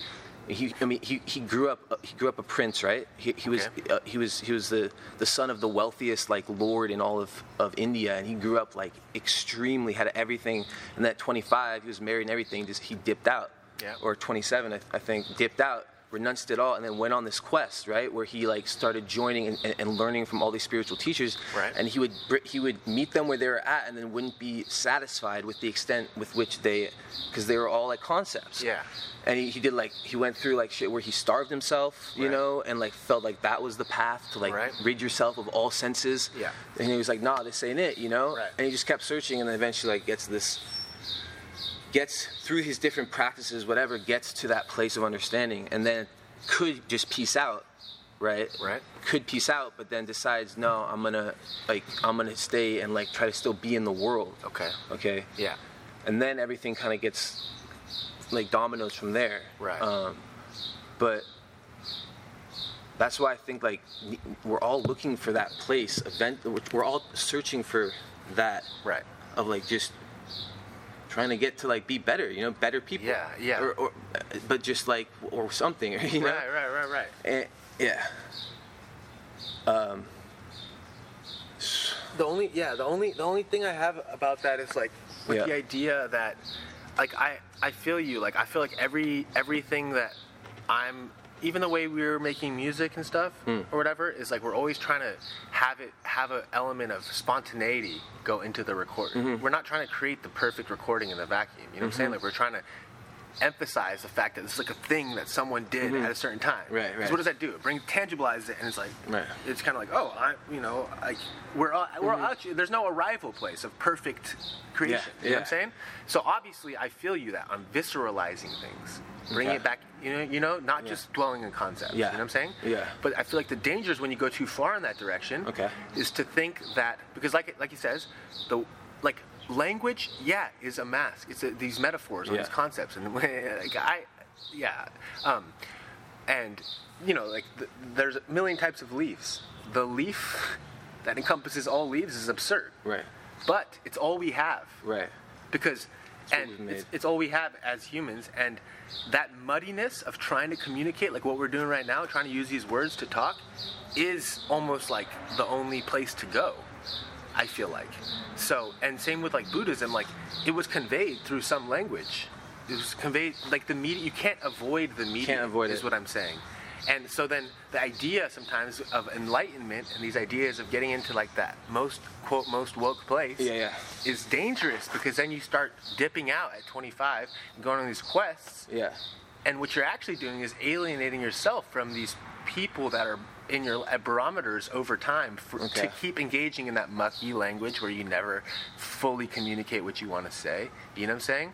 He, I mean, he, he grew up. uh, He grew up a prince, right? He, he was Okay. uh, he was he was the, the son of the wealthiest like lord in all of, of India, and he grew up like extremely had everything. And at 25, he was married and everything. Just he dipped out Yeah. or 27, I, I think, dipped out, renounced it all, and then went on this quest, right, where he like started joining and, and, and learning from all these spiritual teachers. Right. And he would he would meet them where they were at, and then wouldn't be satisfied with the extent with which they, because they were all like concepts. Yeah. And he, he did like he went through like shit where he starved himself, you Right. know, and like felt like that was the path to like Right. rid yourself of all senses. Yeah. And he was like, nah, this ain't it, you know. Right. And he just kept searching, and then eventually like gets this gets through his different practices, whatever, gets to that place of understanding, and then could just peace out, right? Right. Could peace out, but then decides, no, I'm gonna like I'm gonna stay and like try to still be in the world. Okay. Okay. Yeah. And then everything kind of gets like dominoes from there. Right. Um, but that's why I think like we're all looking for that place. Event. We're all searching for that Right. of like just trying to get to like be better, you know, better people. Yeah, yeah. Or, or uh, but just like or something, you know. Right. Right. Right. Right. And, yeah. Um, the only yeah, the only the only thing I have about that is like with Yeah. the idea that like I I feel you like I feel like every everything that I'm even the way we're making music and stuff Hmm. or whatever is like we're always trying to have it have an element of spontaneity go into the recording. Mm-hmm. We're not trying to create the perfect recording in the vacuum. You know what I'm saying? Like we're trying to emphasize the fact that this is like a thing that someone did at a certain time. Mm-hmm. Right, right. What does that do? It brings tangibilize it, and it's like Right. it's kind of like oh I you know like we're all, we're actually there's no arrival place of perfect creation. Mm-hmm. Yeah, You know what. I'm saying? So obviously I feel you that I'm visceralizing things, bringing it back. You know, you know, not just dwelling in concepts. Yeah. You know what I'm saying? Yeah. But I feel like the danger is when you go too far in that direction. Okay. Is to think that because like like he says, the like language, yeah, is a mask. It's a, these metaphors or Yeah. these concepts, and like I, yeah, um, and you know, like th there's a million types of leaves. The leaf that encompasses all leaves is absurd, Right. but it's all we have Right. because and it's, it's all we have as humans and that muddiness of trying to communicate like what we're doing right now trying to use these words to talk is almost like the only place to go i feel like so and same with like buddhism like it was conveyed through some language it was conveyed like the media you can't avoid the media Can't avoid is it. what i'm saying And so then the idea sometimes of enlightenment and these ideas of getting into like that most quote most woke place Yeah, yeah. is dangerous because then you start dipping out at 25 and going on these quests Yeah. and what you're actually doing is alienating yourself from these people that are in your uh, barometers over time for, Okay. to keep engaging in that mucky language where you never fully communicate what you want to say. You know what I'm saying?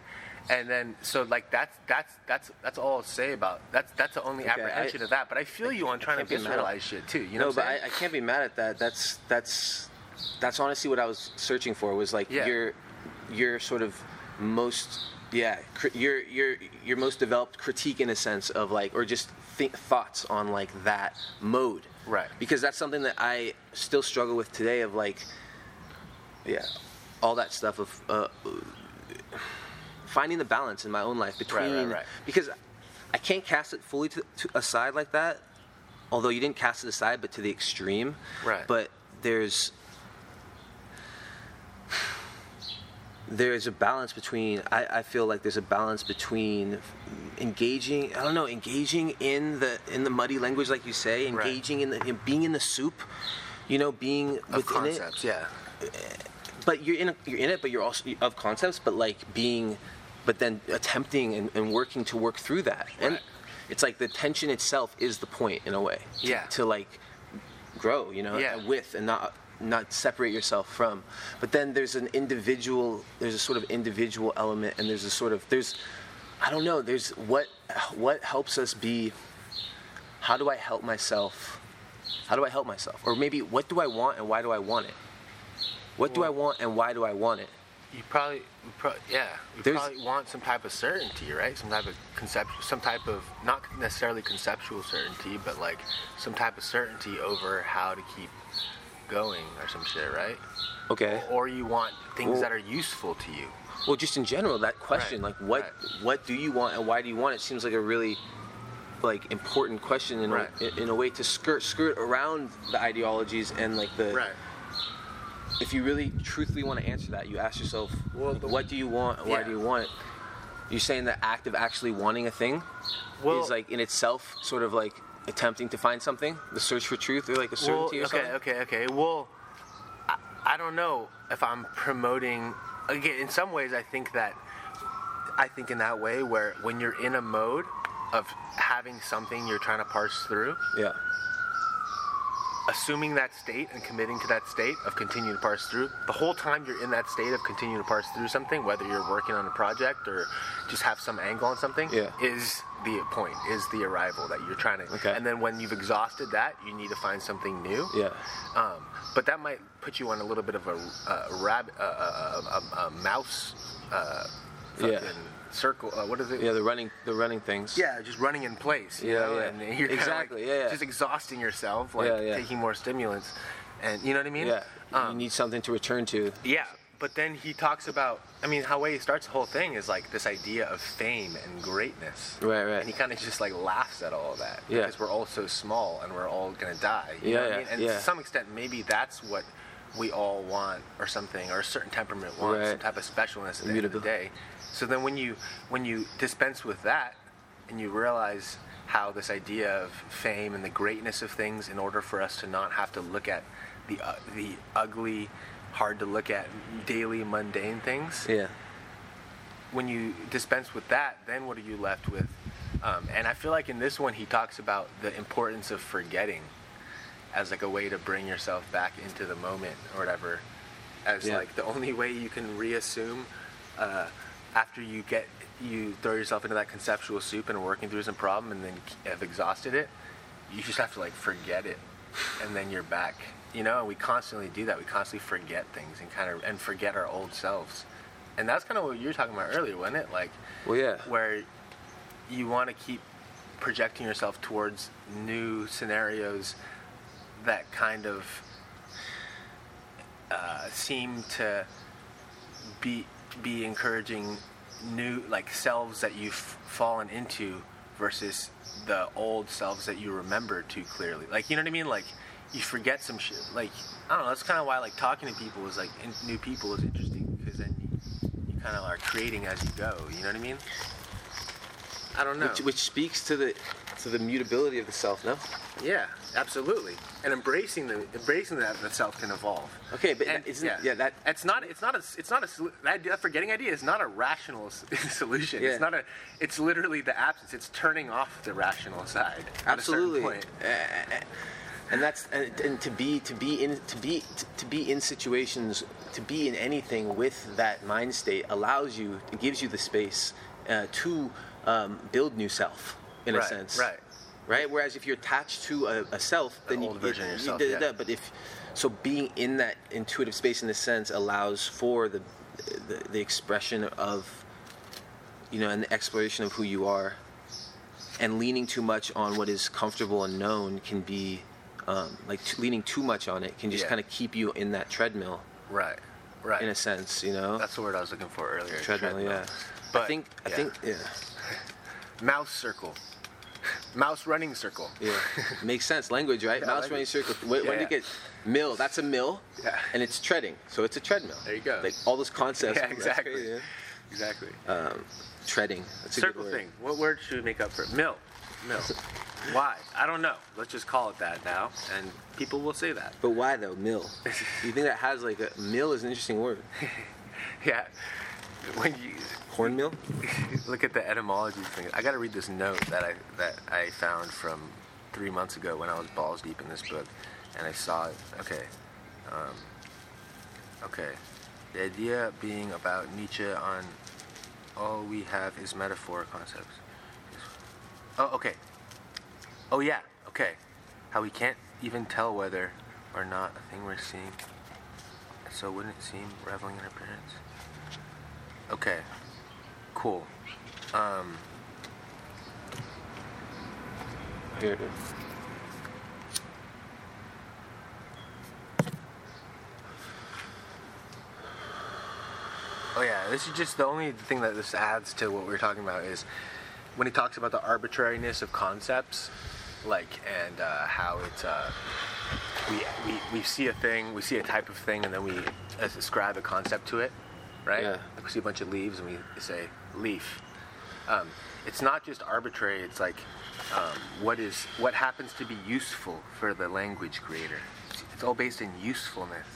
And then, so like that's that's that's that's all I'll say about that's that's the only Okay, apprehension I- of that. But I feel you on trying to visualize shit too. You know no, but I. I can't be mad at that. That's that's that's honestly what I was searching for. Was like Yeah. your your sort of most yeah cr- your your your most developed critique in a sense of like or just think thoughts on like that mode. Right. Because that's something that I still struggle with today. Of like yeah, all that stuff of. Uh, finding the balance in my own life between right, right. because I can't cast it fully to, to aside like that. Although you didn't cast it aside, but to the extreme. Right. But there's there's a balance between I, I feel like there's a balance between engaging I don't know engaging in the in the muddy language like you say Right. engaging in the in being in the soup you know being of within it concepts, yeah. but you're in a, you're in it, but you're also of concepts, but like being, but then attempting and, and working to work through that, and Right. it's like the tension itself is the point in a way. to- Yeah. To like grow, you know, Yeah. with and not not separate yourself from. But then there's an individual, there's a sort of individual element, and there's a sort of there's, I don't know, there's what what helps us be. How do I help myself? How do I help myself? Or maybe what do I want and why do I want it? What do I want and why do I want it? You probably, you yeah, you There's- probably want some type of certainty, right? Some type of concept, some type of not necessarily conceptual certainty, but like some type of certainty over how to keep going or some shit, right? Okay. Or you want things Well- that are useful to you. Well, just in general, that question, Right, like what right. what do you want and why do you want it, seems like a really like important question in Right. a, in a way to skirt skirt around the ideologies and like the right. if you really truthfully want to answer that, you ask yourself, Well, like, the- what do you want and why do you want it? You're saying the act of actually wanting a thing Well- is like in itself sort of like attempting to find something, the search for truth or like a Well, certainty or okay, something. okay, okay. Well, I, I don't know if I'm promoting. Again, in some ways, I think that I think in that way where when you're in a mode of having something you're trying to parse through, Yeah. Assuming that state and committing to that state of continuing to parse through, the whole time you're in that state of continuing to parse through something, whether you're working on a project or just have some angle on something, Yeah. is the point, is the arrival that you're trying to. Okay. And then when you've exhausted that, you need to find something new. Yeah. Um, but that might put you on a little bit of a, a, rab, a, a, a, mouse uh, Yeah. Circle. Uh, what is it? Yeah, the running the running things. Yeah, just running in place. You Yeah, know? yeah. And you're Exactly, like yeah, yeah. Just exhausting yourself, like Yeah, yeah. taking more stimulants, and you know what I mean? Yeah. you Um, need something to return to. yeah. But then he talks about. I mean, how way he starts the whole thing is like this idea of fame and greatness. Right, right. And he kind of just like laughs at all of that. Yeah. Because we're all so small and we're all gonna die. You Yeah, know what yeah, I mean? And yeah. to some extent, maybe that's what we all want, or something, or a certain temperament wants, some type of specialness at the end of the day. So then, when you when you dispense with that, and you realize how this idea of fame and the greatness of things, in order for us to not have to look at the uh, the ugly, hard to look at daily mundane things, Yeah. when you dispense with that, then what are you left with? Um, and I feel like in this one, he talks about the importance of forgetting as like a way to bring yourself back into the moment or whatever. As Yeah. like the only way you can reassume uh, after you get you throw yourself into that conceptual soup and working through some problem and then have exhausted it, you just have to like forget it, and then you're back. You know, and we constantly do that. We constantly forget things and kind of and forget our old selves. And that's kind of what you were talking about earlier, wasn't it? Like Well, yeah. where you want to keep projecting yourself towards new scenarios that kind of uh, seem to be be encouraging new like selves that you've fallen into versus the old selves that you remember too clearly. Like you know what I mean? Like you forget some shit. Like I don't know. That's kind of why like talking to people is like in, new people is interesting because then you, you kind of are creating as you go. You know what I mean? I don't know. Which, which speaks to the to the mutability of the self, no? Yeah, absolutely. And embracing the embracing that the self can evolve. Okay, but And, isn't yeah, that it's not it's not a it's not a that forgetting idea is not a rational solution. Yeah. It's not a it's literally the absence. It's turning off the rational side. at a certain absolutely point. Uh, and that's and, and to be to be in to be to be in situations to be in anything with that mind state allows you it gives you the space uh, to um, build new self in a sense right. right whereas if you're attached to a, a self then old you, version of yourself, you- yeah. but if so being in that intuitive space in a sense allows for the the, the expression of you know and the exploration of who you are and leaning too much on what is comfortable and known can be um, like t- leaning too much on it can just Yeah. kind of keep you in that treadmill Right. Right. in a sense you know That's the word I was looking for earlier. treadmill, yeah But, i think i yeah. think yeah mouse circle. Mouse running circle. yeah makes sense language right Yeah, mouse language. running circle when, when Yeah. did it get mill that's a mill Yeah. and it's treading so it's a treadmill There you go. like all those concepts Yeah, exactly. crazy, yeah. Exactly. um, treading that's a circle good word. thing. What word should we make up for it? Mill. Mill. Why? I don't know. Let's just call it that now, and people will say that. but why though mill you think that has like a mill is an interesting word Yeah. When you cornmeal look at the etymology thing, I got to read this note that I that I found from three months ago when I was balls deep in this book, and I saw it. Okay. Um, okay. The idea being about Nietzsche on all we have is metaphor concepts. Oh, okay. Oh, yeah. Okay. How we can't even tell whether or not a thing we're seeing. So wouldn't it seem reveling in appearance? Okay. Cool. Um, here it is Oh yeah, this is just the only thing that this adds to what we are talking about is when he talks about the arbitrariness of concepts, like and uh, how it's uh, we, we we see a thing, we see a type of thing, and then we ascribe a concept to it, right? Yeah. Like we see a bunch of leaves and we say leaf. Um, it's not just arbitrary. It's like um, what is what happens to be useful for the language creator. It's all based in usefulness.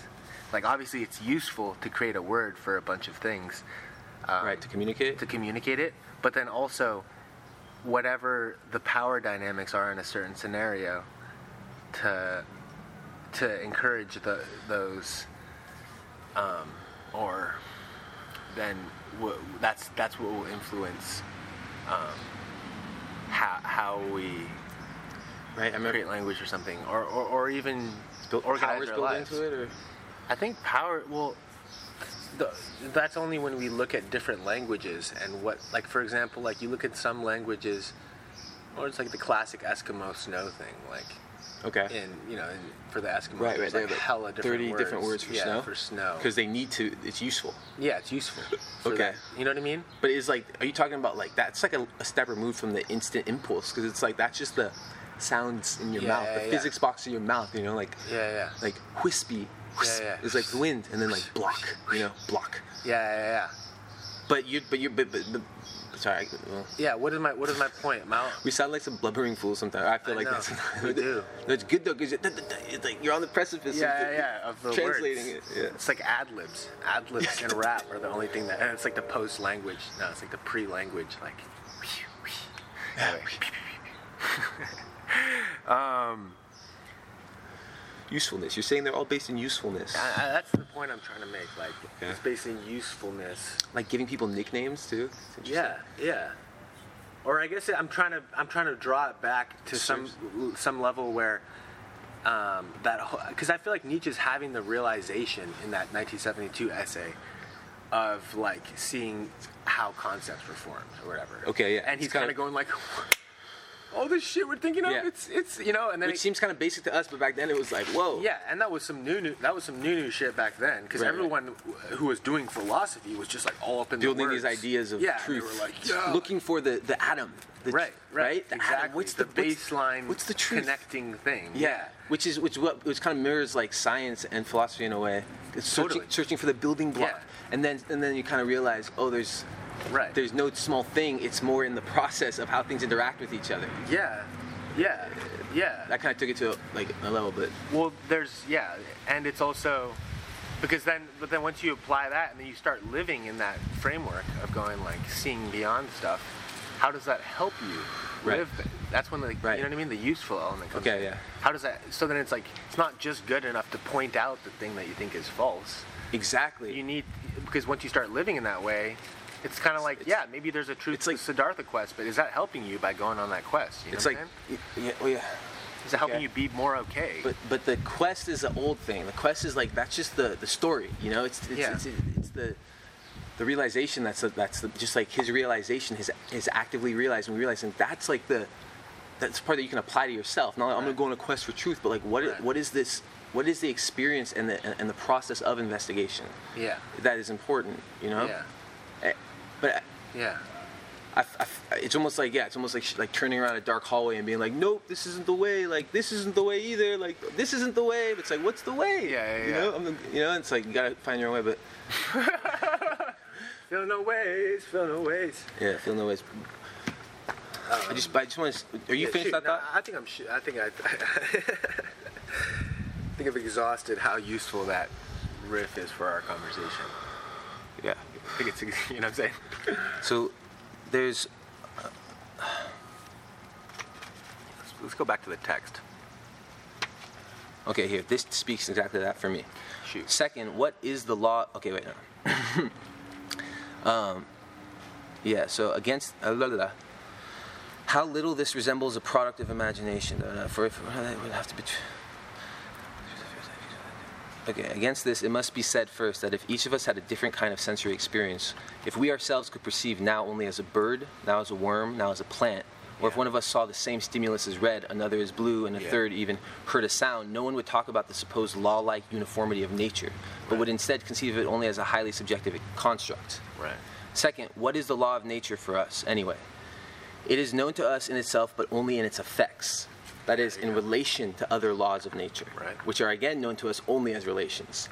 Like obviously, it's useful to create a word for a bunch of things. Um, right to communicate to communicate it, but then also whatever the power dynamics are in a certain scenario to to encourage the, those um, or then w- that's that's what will influence um, how how we right i create language or something or or, or even organize our lives. into it or I think power. Well, the, that's only when we look at different languages and what, like for example, like you look at some languages, or it's like the classic Eskimo snow thing, like okay And you know in, for the Eskimos, Right, there's right. like They hella different 30 words. different words for yeah, snow? For snow. because they need to it's useful yeah, it's useful. Okay. that. You know what I mean? but it's like are you talking about like that's like a, a step removed from the instant impulse because it's like that's just the sounds in your Yeah, mouth yeah, the yeah. physics box in your mouth you know like Yeah, yeah. like wispy wisp yeah. is like the wind and then like block you know block Yeah, yeah, yeah. but you but you but, but, but sorry well, Yeah. What is my what is my point? Mount. we sound like some blubbering fools sometimes i feel I like know, that's we do. that's good though because it's like you're on the precipice Yeah, of yeah, yeah. Of the translating words. it yeah It's like ad libs. Ad libs and rap are the only thing that, and it's like the post language. No, it's like the pre language. Like, anyway. um, usefulness you're saying they're all based in usefulness I, I, that's the point I'm trying to make. Like, Yeah. it's based in usefulness. like giving people nicknames too Yeah, yeah. Or I guess I'm trying to I'm trying to draw it back to some some level where um, that because I feel like Nietzsche's having the realization in that 1972 essay of like seeing how concepts were formed or whatever. Okay, yeah. And he's kind of going like, all this shit we're thinking of, Yeah. it's it's you know, and then which it- seems kind of basic to us but back then it was like whoa yeah, and that was some new, new that was some new new shit back then because Right, right. everyone who was doing philosophy was just like all up in building the these ideas of yeah, truth like, yeah, looking for the the atom the, Right, right, The exactly. atom. what's the, the, baseline? what's the truth connecting thing? yeah which is which what which kind of mirrors like science and philosophy in a way it's searching Totally. searching for the building block Yeah. and then and then you kind of realize oh there's Right. There's no small thing. It's more in the process of how things interact with each other. Yeah, yeah, yeah. That kind of took it to like a level, but Well, there's yeah, and it's also because then, but then once you apply that and then you start living in that framework of going like seeing beyond stuff, how does that help you Right. live? th- That's when like Right. you know what I mean, the useful element comes. Okay, in. yeah. How does that? So then it's like it's not just good enough to point out the thing that you think is false. exactly. You need because once you start living in that way. It's kind of like, It's- yeah, maybe there's a truth it's to like- the Siddhartha quest, but is that helping you by going on that quest? You know it's like, yeah, well, yeah. Is it helping okay. you be more okay? But but the quest is an old thing. The quest is like that's just the the story. You know, it's it's Yeah. it's, it's the the realization that's the, that's the, just like his realization, his his actively realizing, realizing that's like the that's part that you can apply to yourself. Not like, I'm gonna go on a quest for truth, but like what Right. what is this? What is the experience and the and the process of investigation yeah, that is important? You know. yeah, But yeah. I, I- it's almost like yeah, it's almost like like turning around a dark hallway and being like, nope, this isn't the way. Like this isn't the way either. Like this isn't the way. But It's like what's the way? Yeah, yeah, You yeah. know, I'm, you know, it's like you gotta find your own way. But Feel no ways, feel no ways. yeah, feel no ways. I just, I just want to. Are you Yeah, finished shoot, that no, thought? I think I'm. sh- I think I. I think I've exhausted how useful that riff is for our conversation. Yeah. I think it's. You know what I'm saying? So there's Let's, let's go back to the text. okay here. This speaks exactly that for me. Shoot. Second, what is the law? Okay, wait. No. um, yeah. So against uh, la, la, la. how little this resembles a product of imagination. Uh, for if it would have to be. tr- Okay, against this, it must be said first that if each of us had a different kind of sensory experience, if we ourselves could perceive now only as a bird, now as a worm, now as a plant, or if one of us saw the same stimulus as red, another as blue, and a Yeah. third even heard a sound, no one would talk about the supposed law like uniformity of nature, but would instead conceive of it only as a highly subjective construct. Right. Second, what is the law of nature for us, anyway? It is known to us in itself, but only in its effects. That is, in relation to other laws of nature, Right. which are again known to us only as relations.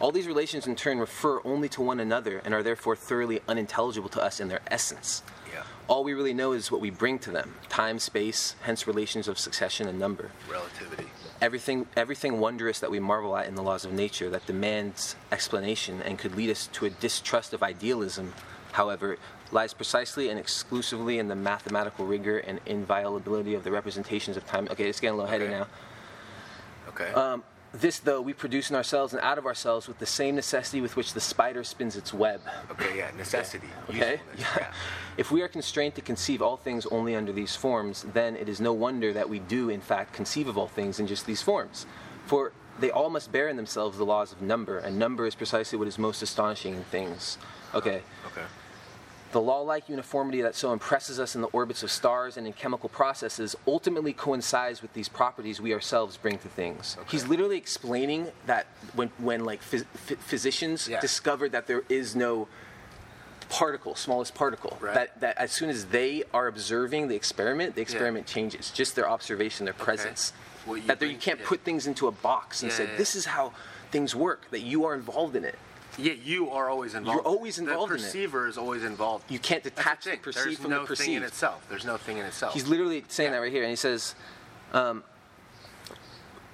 All these relations, in turn, refer only to one another and are therefore thoroughly unintelligible to us in their essence. Yeah. All we really know is what we bring to them time, space, hence relations of succession and number. Relativity. Everything, everything wondrous that we marvel at in the laws of nature that demands explanation and could lead us to a distrust of idealism, however, lies precisely and exclusively in the mathematical rigor and inviolability of the representations of time. Okay, it's getting a little heady Okay. now. Okay. Um, this, though, we produce in ourselves and out of ourselves with the same necessity with which the spider spins its web. okay. Yeah. Necessity. Okay? Usefulness, Yeah. If we are constrained to conceive all things only under these forms, then it is no wonder that we do, in fact, conceive of all things in just these forms. For they all must bear in themselves the laws of number, and number is precisely what is most astonishing in things. Okay. Okay. The law like uniformity that so impresses us in the orbits of stars and in chemical processes ultimately coincides with these properties we ourselves bring to things. He's literally explaining that when, when like phys- ph- physicians Yeah. discovered that there is no particle, smallest particle, Right. that, that as soon as they are observing the experiment, the experiment changes. Just their observation, their presence. What you that there- you can't yeah. put things into a box and Yeah, say, yeah, yeah. this is how things work, that you are involved in it. Yeah, you are always involved. You're always involved The it. perceiver is always involved. You can't detach the perceived There's from no the thing in itself. There's no thing in itself. He's literally saying Yeah. that right here, and he says, um,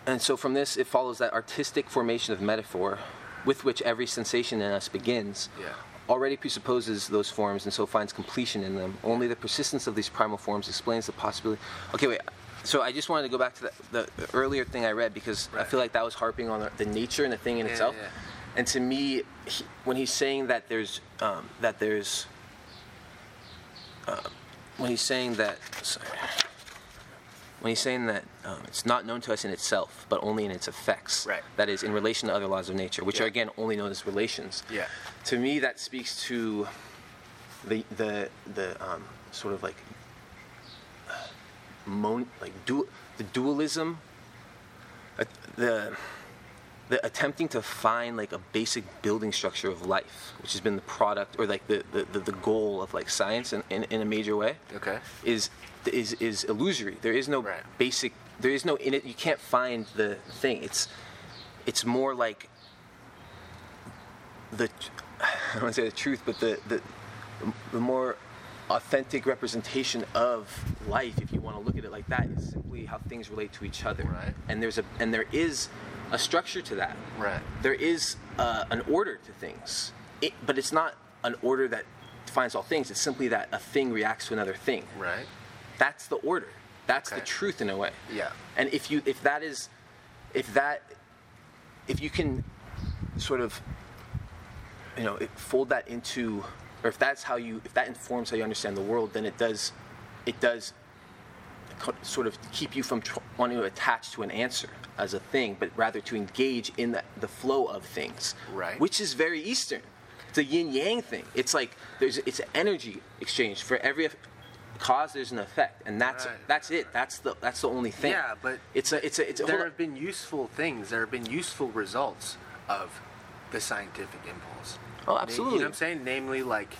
and so from this it follows that artistic formation of metaphor, with which every sensation in us begins, Yeah. already presupposes those forms and so finds completion in them. Only the persistence of these primal forms explains the possibility. Okay, wait. So I just wanted to go back to the, the, earlier thing I read because I feel like that was harping on the, the nature and the thing in Yeah, itself. yeah. And to me, he, when he's saying that there's um, that there's uh, when he's saying that sorry, when he's saying that um, it's not known to us in itself, but only in its effects. Right. That is in relation to other laws of nature, which Yeah. are again only known as relations. Yeah. To me, that speaks to the the the um, sort of like uh, mon like du- the dualism, uh, the the attempting to find like a basic building structure of life, which has been the product or like the the, the, the goal of like science in, in, in a major way Okay. is is is illusory. There is no Right. basic. There is no in it. You can't find the thing. It's it's more like the I don't want to say the truth, but the the the more authentic representation of life, if you want to look at it like that, is simply how things relate to each other. Right. And there's a and there is a structure to that. Right. There is uh, an order to things, it, but it's not an order that defines all things. It's simply that a thing reacts to another thing. Right. That's the order. That's Okay. the truth in a way. Yeah. And if you if that is if that if you can sort of you know it- fold that into or if that's how you if that informs how you understand the world then it does it does sort of keep you from tr- wanting to attach to an answer as a thing but rather to engage in the, the flow of things Right. which is very eastern it's a yin yang thing it's like there's it's an energy exchange for every cause there's an effect and that's Right. that's it that's the that's the only thing Yeah, but it's a it's a it's a there have been useful things. There have been useful results of the scientific impulse. Oh, absolutely. You know what I'm saying? Namely, like,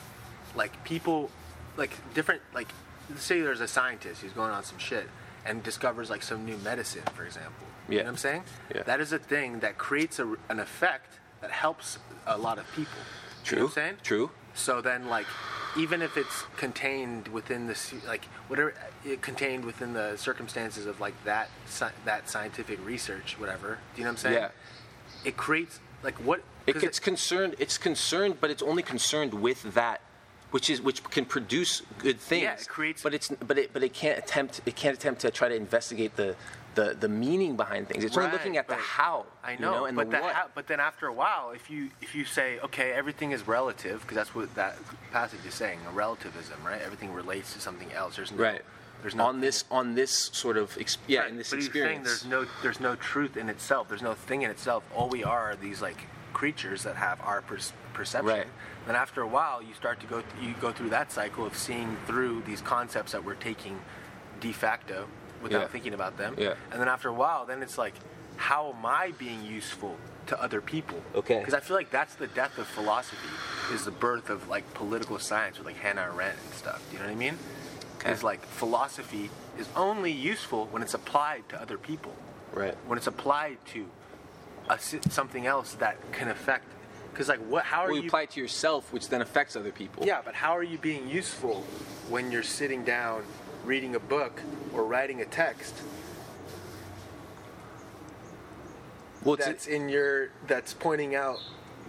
like people, like different, like, say there's a scientist who's going on some shit and discovers like some new medicine, for example. Yeah. You know what I'm saying? Yeah. That is a thing that creates a, an effect that helps a lot of people. True. You know what I'm saying? true So then, like, even if it's contained within the like whatever it contained within the circumstances of like that sci- that scientific research, whatever. Do you know what I'm saying? Yeah. It creates like what? It gets concerned. It's concerned, but it's only concerned with that, which is which can produce good things. Yeah, it creates- But it's but it but it can't attempt. It can't attempt to try to investigate the the, the meaning behind things. It's only looking at the how. I you know, and but the what. ha- but then after a while, if you if you say okay, everything is relative, because that's what that passage is saying, a relativism, right? Everything relates to something else. There's no, right. There's no on this on this sort of ex- yeah Right, in this but experience. He's saying there's no there's no truth in itself. There's no thing in itself. All we are are these like creatures that have our per- perception. Right. Then after a while, you start to go you go through that cycle of seeing through these concepts that we're taking de facto without Yeah. thinking about them. Yeah. And then after a while, then it's like, how am I being useful to other people? Okay. Because I feel like that's the death of philosophy, is the birth of like political science with like Hannah Arendt and stuff. Do you know what I mean? Okay. Is like philosophy is only useful when it's applied to other people right. when it's applied to a, something else that can affect. Because like, what? How are Well, you you? apply it to yourself, which then affects other people. yeah, but how are you being useful when you're sitting down, reading a book or writing a text Well, it's, that's in your that's pointing out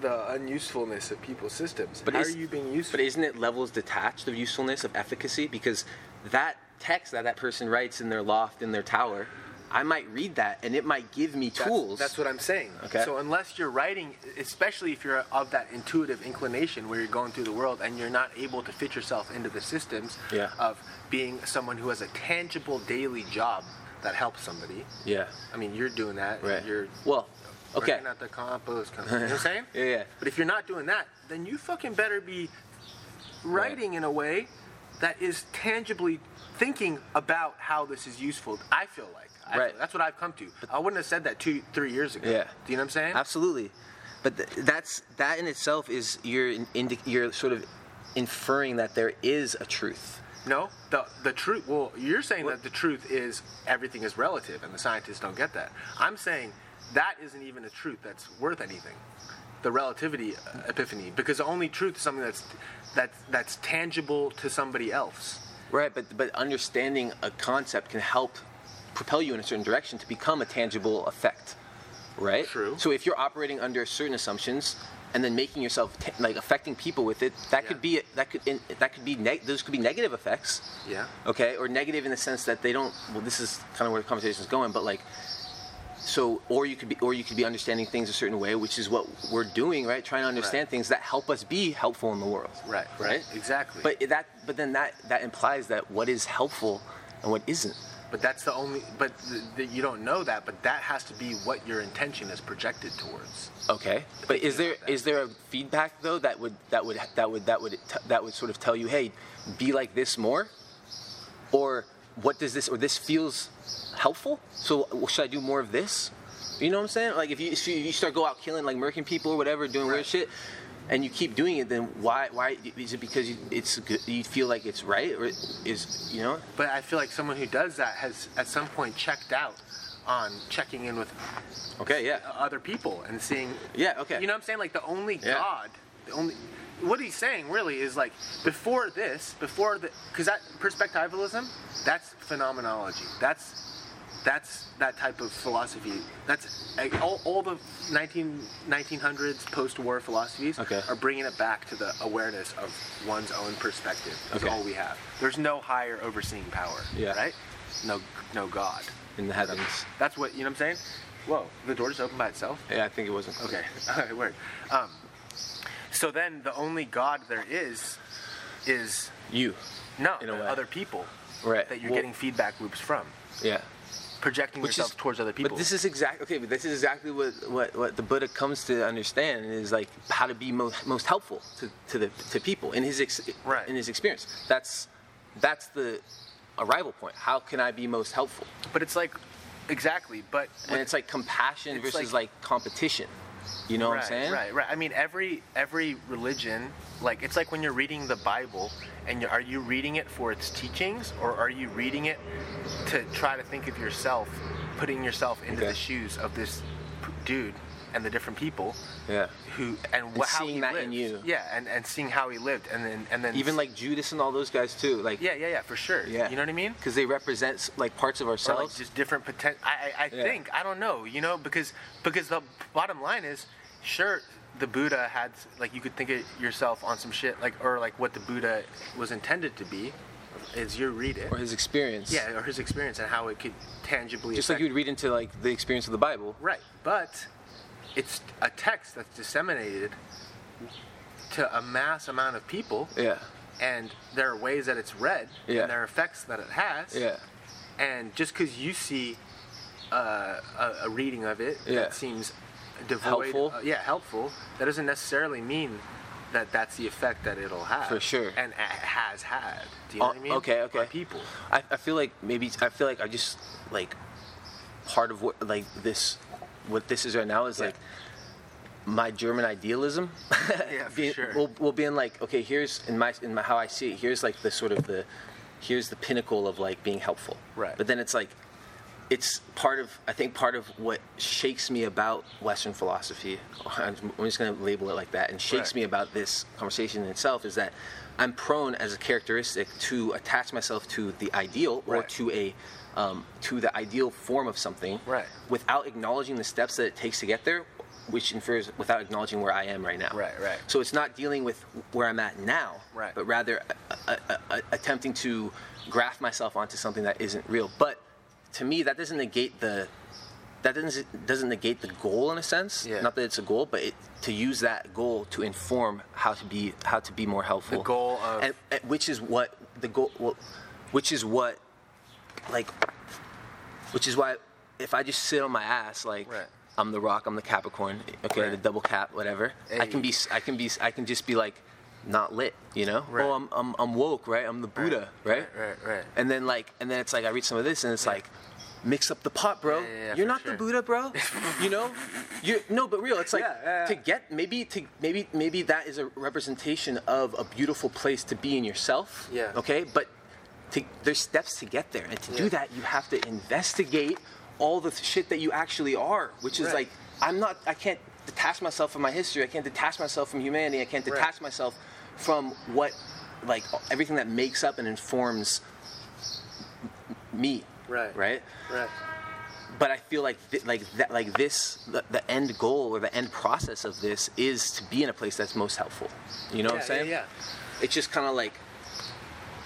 the unusefulness of people's systems? But how is- are you being useful? But isn't it levels detached of usefulness, of efficacy? Because that text that that person writes in their loft, in their tower, I might read that and it might give me tools. That's, what I'm saying. Okay. So unless you're writing, especially if you're of that intuitive inclination where you're going through the world and you're not able to fit yourself into the systems Yeah. of being someone who has a tangible daily job that helps somebody. Yeah. I mean, you're doing that. Right. You're Well, okay. working at the compost company. You know what I'm saying? Yeah, yeah. But if you're not doing that, then you fucking better be writing in a way that is tangibly thinking about how this is useful. I feel like. Right. that's what I've come to. I wouldn't have said that two, three years ago. Yeah. Do you know what I'm saying? Absolutely, but th- that's that in itself is you're in, indi- you're sort of inferring that there is a truth. No, the the truth. Well, you're saying that the truth is everything is relative, and the scientists don't get that. I'm saying that isn't even a truth that's worth anything. The relativity uh, epiphany, because the only truth is something that's that's that's tangible to somebody else. Right, but but understanding a concept can help propel you in a certain direction to become a tangible effect. Right? True. So if you're operating under certain assumptions and then making yourself ta- like affecting people with it, that could be that could in, that could be neg- those could be negative effects. Yeah. Okay, or negative in the sense that they don't. Well, this is kind of where the conversation is going, but like. So, or you could be, or you could be understanding things a certain way, which is what we're doing, right? Trying to understand Right. things that help us be helpful in the world, Right. Right? Exactly. But that, but then that that implies that what is helpful and what isn't. But that's the only. But th- th- you don't know that. But that has to be what your intention is projected towards. Okay. But is there is there a feedback though that would that would that would that would t- that would sort of tell you, hey, be like this more, or what does this or this feels helpful? So should I do more of this? You know what I'm saying? Like if you if you, start go out killing like murking people or whatever, doing weird shit. And you keep doing it, then why? Why is it because you, it's good, you feel like it's right, or is you know? But I feel like someone who does that has at some point checked out on checking in with Okay, yeah, other people and seeing. yeah, okay. You know what I'm saying? Like the only Yeah. God, the only what he's saying really is like before this, before the, because that perspectivalism, that's phenomenology. That's that's that type of philosophy. That's all, all the 19, 1900s post-war philosophies Okay. are bringing it back to the awareness of one's own perspective. That's Okay. all we have. There's no higher overseeing power. Yeah. Right? No, no God. in the heavens. That's what you know. what I'm saying. Whoa, the door just opened by itself. Yeah, I think it wasn't. Okay, all right, word. Um, so then the only God there is is You. no In a way. other people Right. that you're Well- getting feedback loops from, Yeah. Projecting Which yourself is- towards other people. But this is exactly okay. But this is exactly what, what, what the Buddha comes to understand is like how to be most, most helpful to, to the to people in his ex, Right. in his experience. That's that's the arrival point. How can I be most helpful? but it's like exactly, but And it's like compassion It's versus like- like, competition. You know right, what I'm saying? right, right. I mean, every every religion, like it's like when you're reading the Bible, and you're, you reading it for its teachings, or are you reading it to try to think of yourself, putting yourself into Okay. the shoes of this dude and the different people Yeah. who and, wha- how seeing he that lived. in you. Yeah, and, and seeing how he lived, and then and then Even like Judas and all those guys too. Like yeah, yeah, yeah, for sure. yeah. you know what I mean? Because they represent like parts of Or like ourselves. just different potential. I, I, I Yeah. think I don't know. You know, because because the bottom line is, sure, the Buddha had like you could think of yourself on some shit like or like what the Buddha was intended to be, is you read it. or his experience. yeah, or his experience and how it could tangibly. Just like you would read into like the experience of the Bible. Right, but it's a text that's disseminated to a mass amount of people, Yeah. and there are ways that it's read, Yeah. and there are effects that it has. Yeah. And just because you see uh, a, a reading of it Yeah. that seems devoid, Helpful. uh, yeah, helpful, that doesn't necessarily mean that that's the effect that it'll have. For sure. And it has had. Do you know what I mean? okay, okay. people. I, I feel like maybe I feel like I just like part of what like this what this is right now is Yeah. like my German idealism. Yeah, for being, sure. Will, will being like okay, here's in my in my how I see it. Here's like the sort of the here's the pinnacle of like being helpful. Right. But then it's like it's part of I think part of what shakes me about Western philosophy. I'm just going to label it like that, and shakes Right. me about this conversation in itself is that I'm prone as a characteristic to attach myself to the ideal or Right. to a um, to the ideal form of something Right. without acknowledging the steps that it takes to get there, which infers without acknowledging where I am right now. Right, right. So it's not dealing with where I'm at now, Right. but rather uh, uh, uh, attempting to graft myself onto something that isn't real. But to me, that doesn't negate the that doesn't doesn't negate the goal in a sense. Yeah. Not that it's a goal, but it, to use that goal to inform how to be how to be more helpful. The goal of- and, and which is what the goal, well, which is what like, which is why if I just sit on my ass like. Right. I'm the rock. I'm the Capricorn. Okay, Right. the double cap, whatever. I can be. I can be. I can just be like, not lit. You know. Right. Oh, I'm, I'm. I'm woke. Right. I'm the Buddha. Right. Right, right, right. And then like, and then it's like I read some of this, and it's like, mix up the pot, bro. Yeah, yeah, yeah, You're not sure. the Buddha, bro. you know. You no, but real. It's like Yeah, yeah, yeah. to get maybe to maybe maybe that is a representation of a beautiful place to be in yourself. Yeah. Okay, but to, there's steps to get there, and to do that, you have to investigate all the shit that you actually are, which is Right. like I'm not. I can't detach myself from my history. I can't detach myself from humanity. I can't Right. detach myself from what, like everything that makes up and informs me. Right. Right. Right. But I feel like th- like that like this the, the end goal or the end process of this is to be in a place that's most helpful. You know what I'm saying? Yeah, saying? yeah, It's just kind of like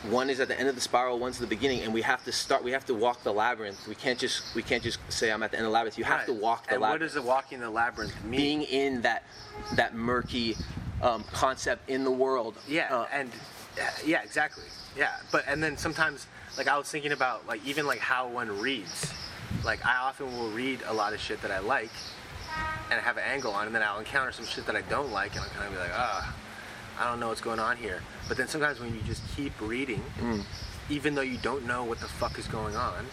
one is at the end of the spiral, one's at the beginning, and we have to start. We have to walk the labyrinth. We can't just we can't just say I'm at the end of the labyrinth. You have to walk the labyrinth. and what does the walking the labyrinth mean? Being in that that murky um, concept in the world. Yeah, Uh, and uh, yeah, exactly. Yeah, but and then sometimes, like I was thinking about, like even like how one reads. Like I often will read a lot of shit that I like, and have an angle on, and then I'll encounter some shit that I don't like, and I'll kind of be like, ah, I don't know what's going on here. But then sometimes when you just keep reading, Mm. even though you don't know what the fuck is going on,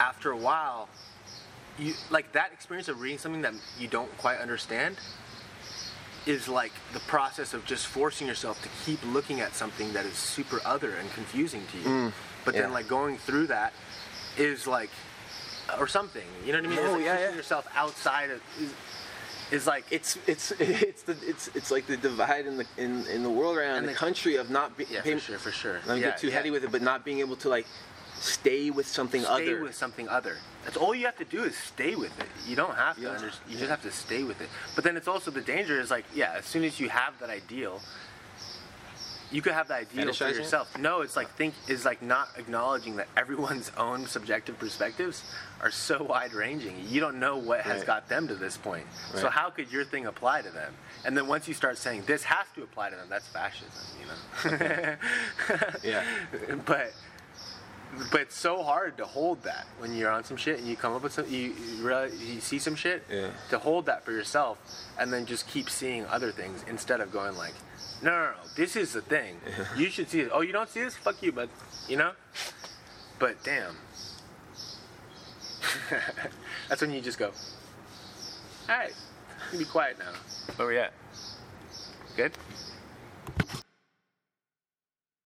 after a while, you like that experience of reading something that you don't quite understand is like the process of just forcing yourself to keep looking at something that is super other and confusing to you. but then like going through that is like or something. You know what I mean? It's like yeah, pushing yeah. yourself outside of is- is like it's it's it's the it's it's like the divide in the in, in the world around And the, the- country of not being. yeah, for sure, for sure. Let me yeah, get too yeah. heady with it, but not being able to like stay with something stay other. with something other. That's all you have to do is stay with it. You don't have to. Yeah. Under, you just have to stay with it. But then it's also the danger is like, yeah, as soon as you have that ideal, you could have that ideal for yourself. No, it's like think is like not acknowledging that everyone's own subjective perspectives are so wide ranging. You don't know what has Right. got them to this point. So how could your thing apply to them? And then once you start saying this has to apply to them, that's fascism, you know. Yeah. but but it's so hard to hold that when you're on some shit and you come up with some you you, realize, you see some shit Yeah. to hold that for yourself and then just keep seeing other things instead of going like no no no this is the thing you should see it oh you don't see this fuck you but you know but damn That's when you just go, all right, you can be quiet now. Where we at? Good?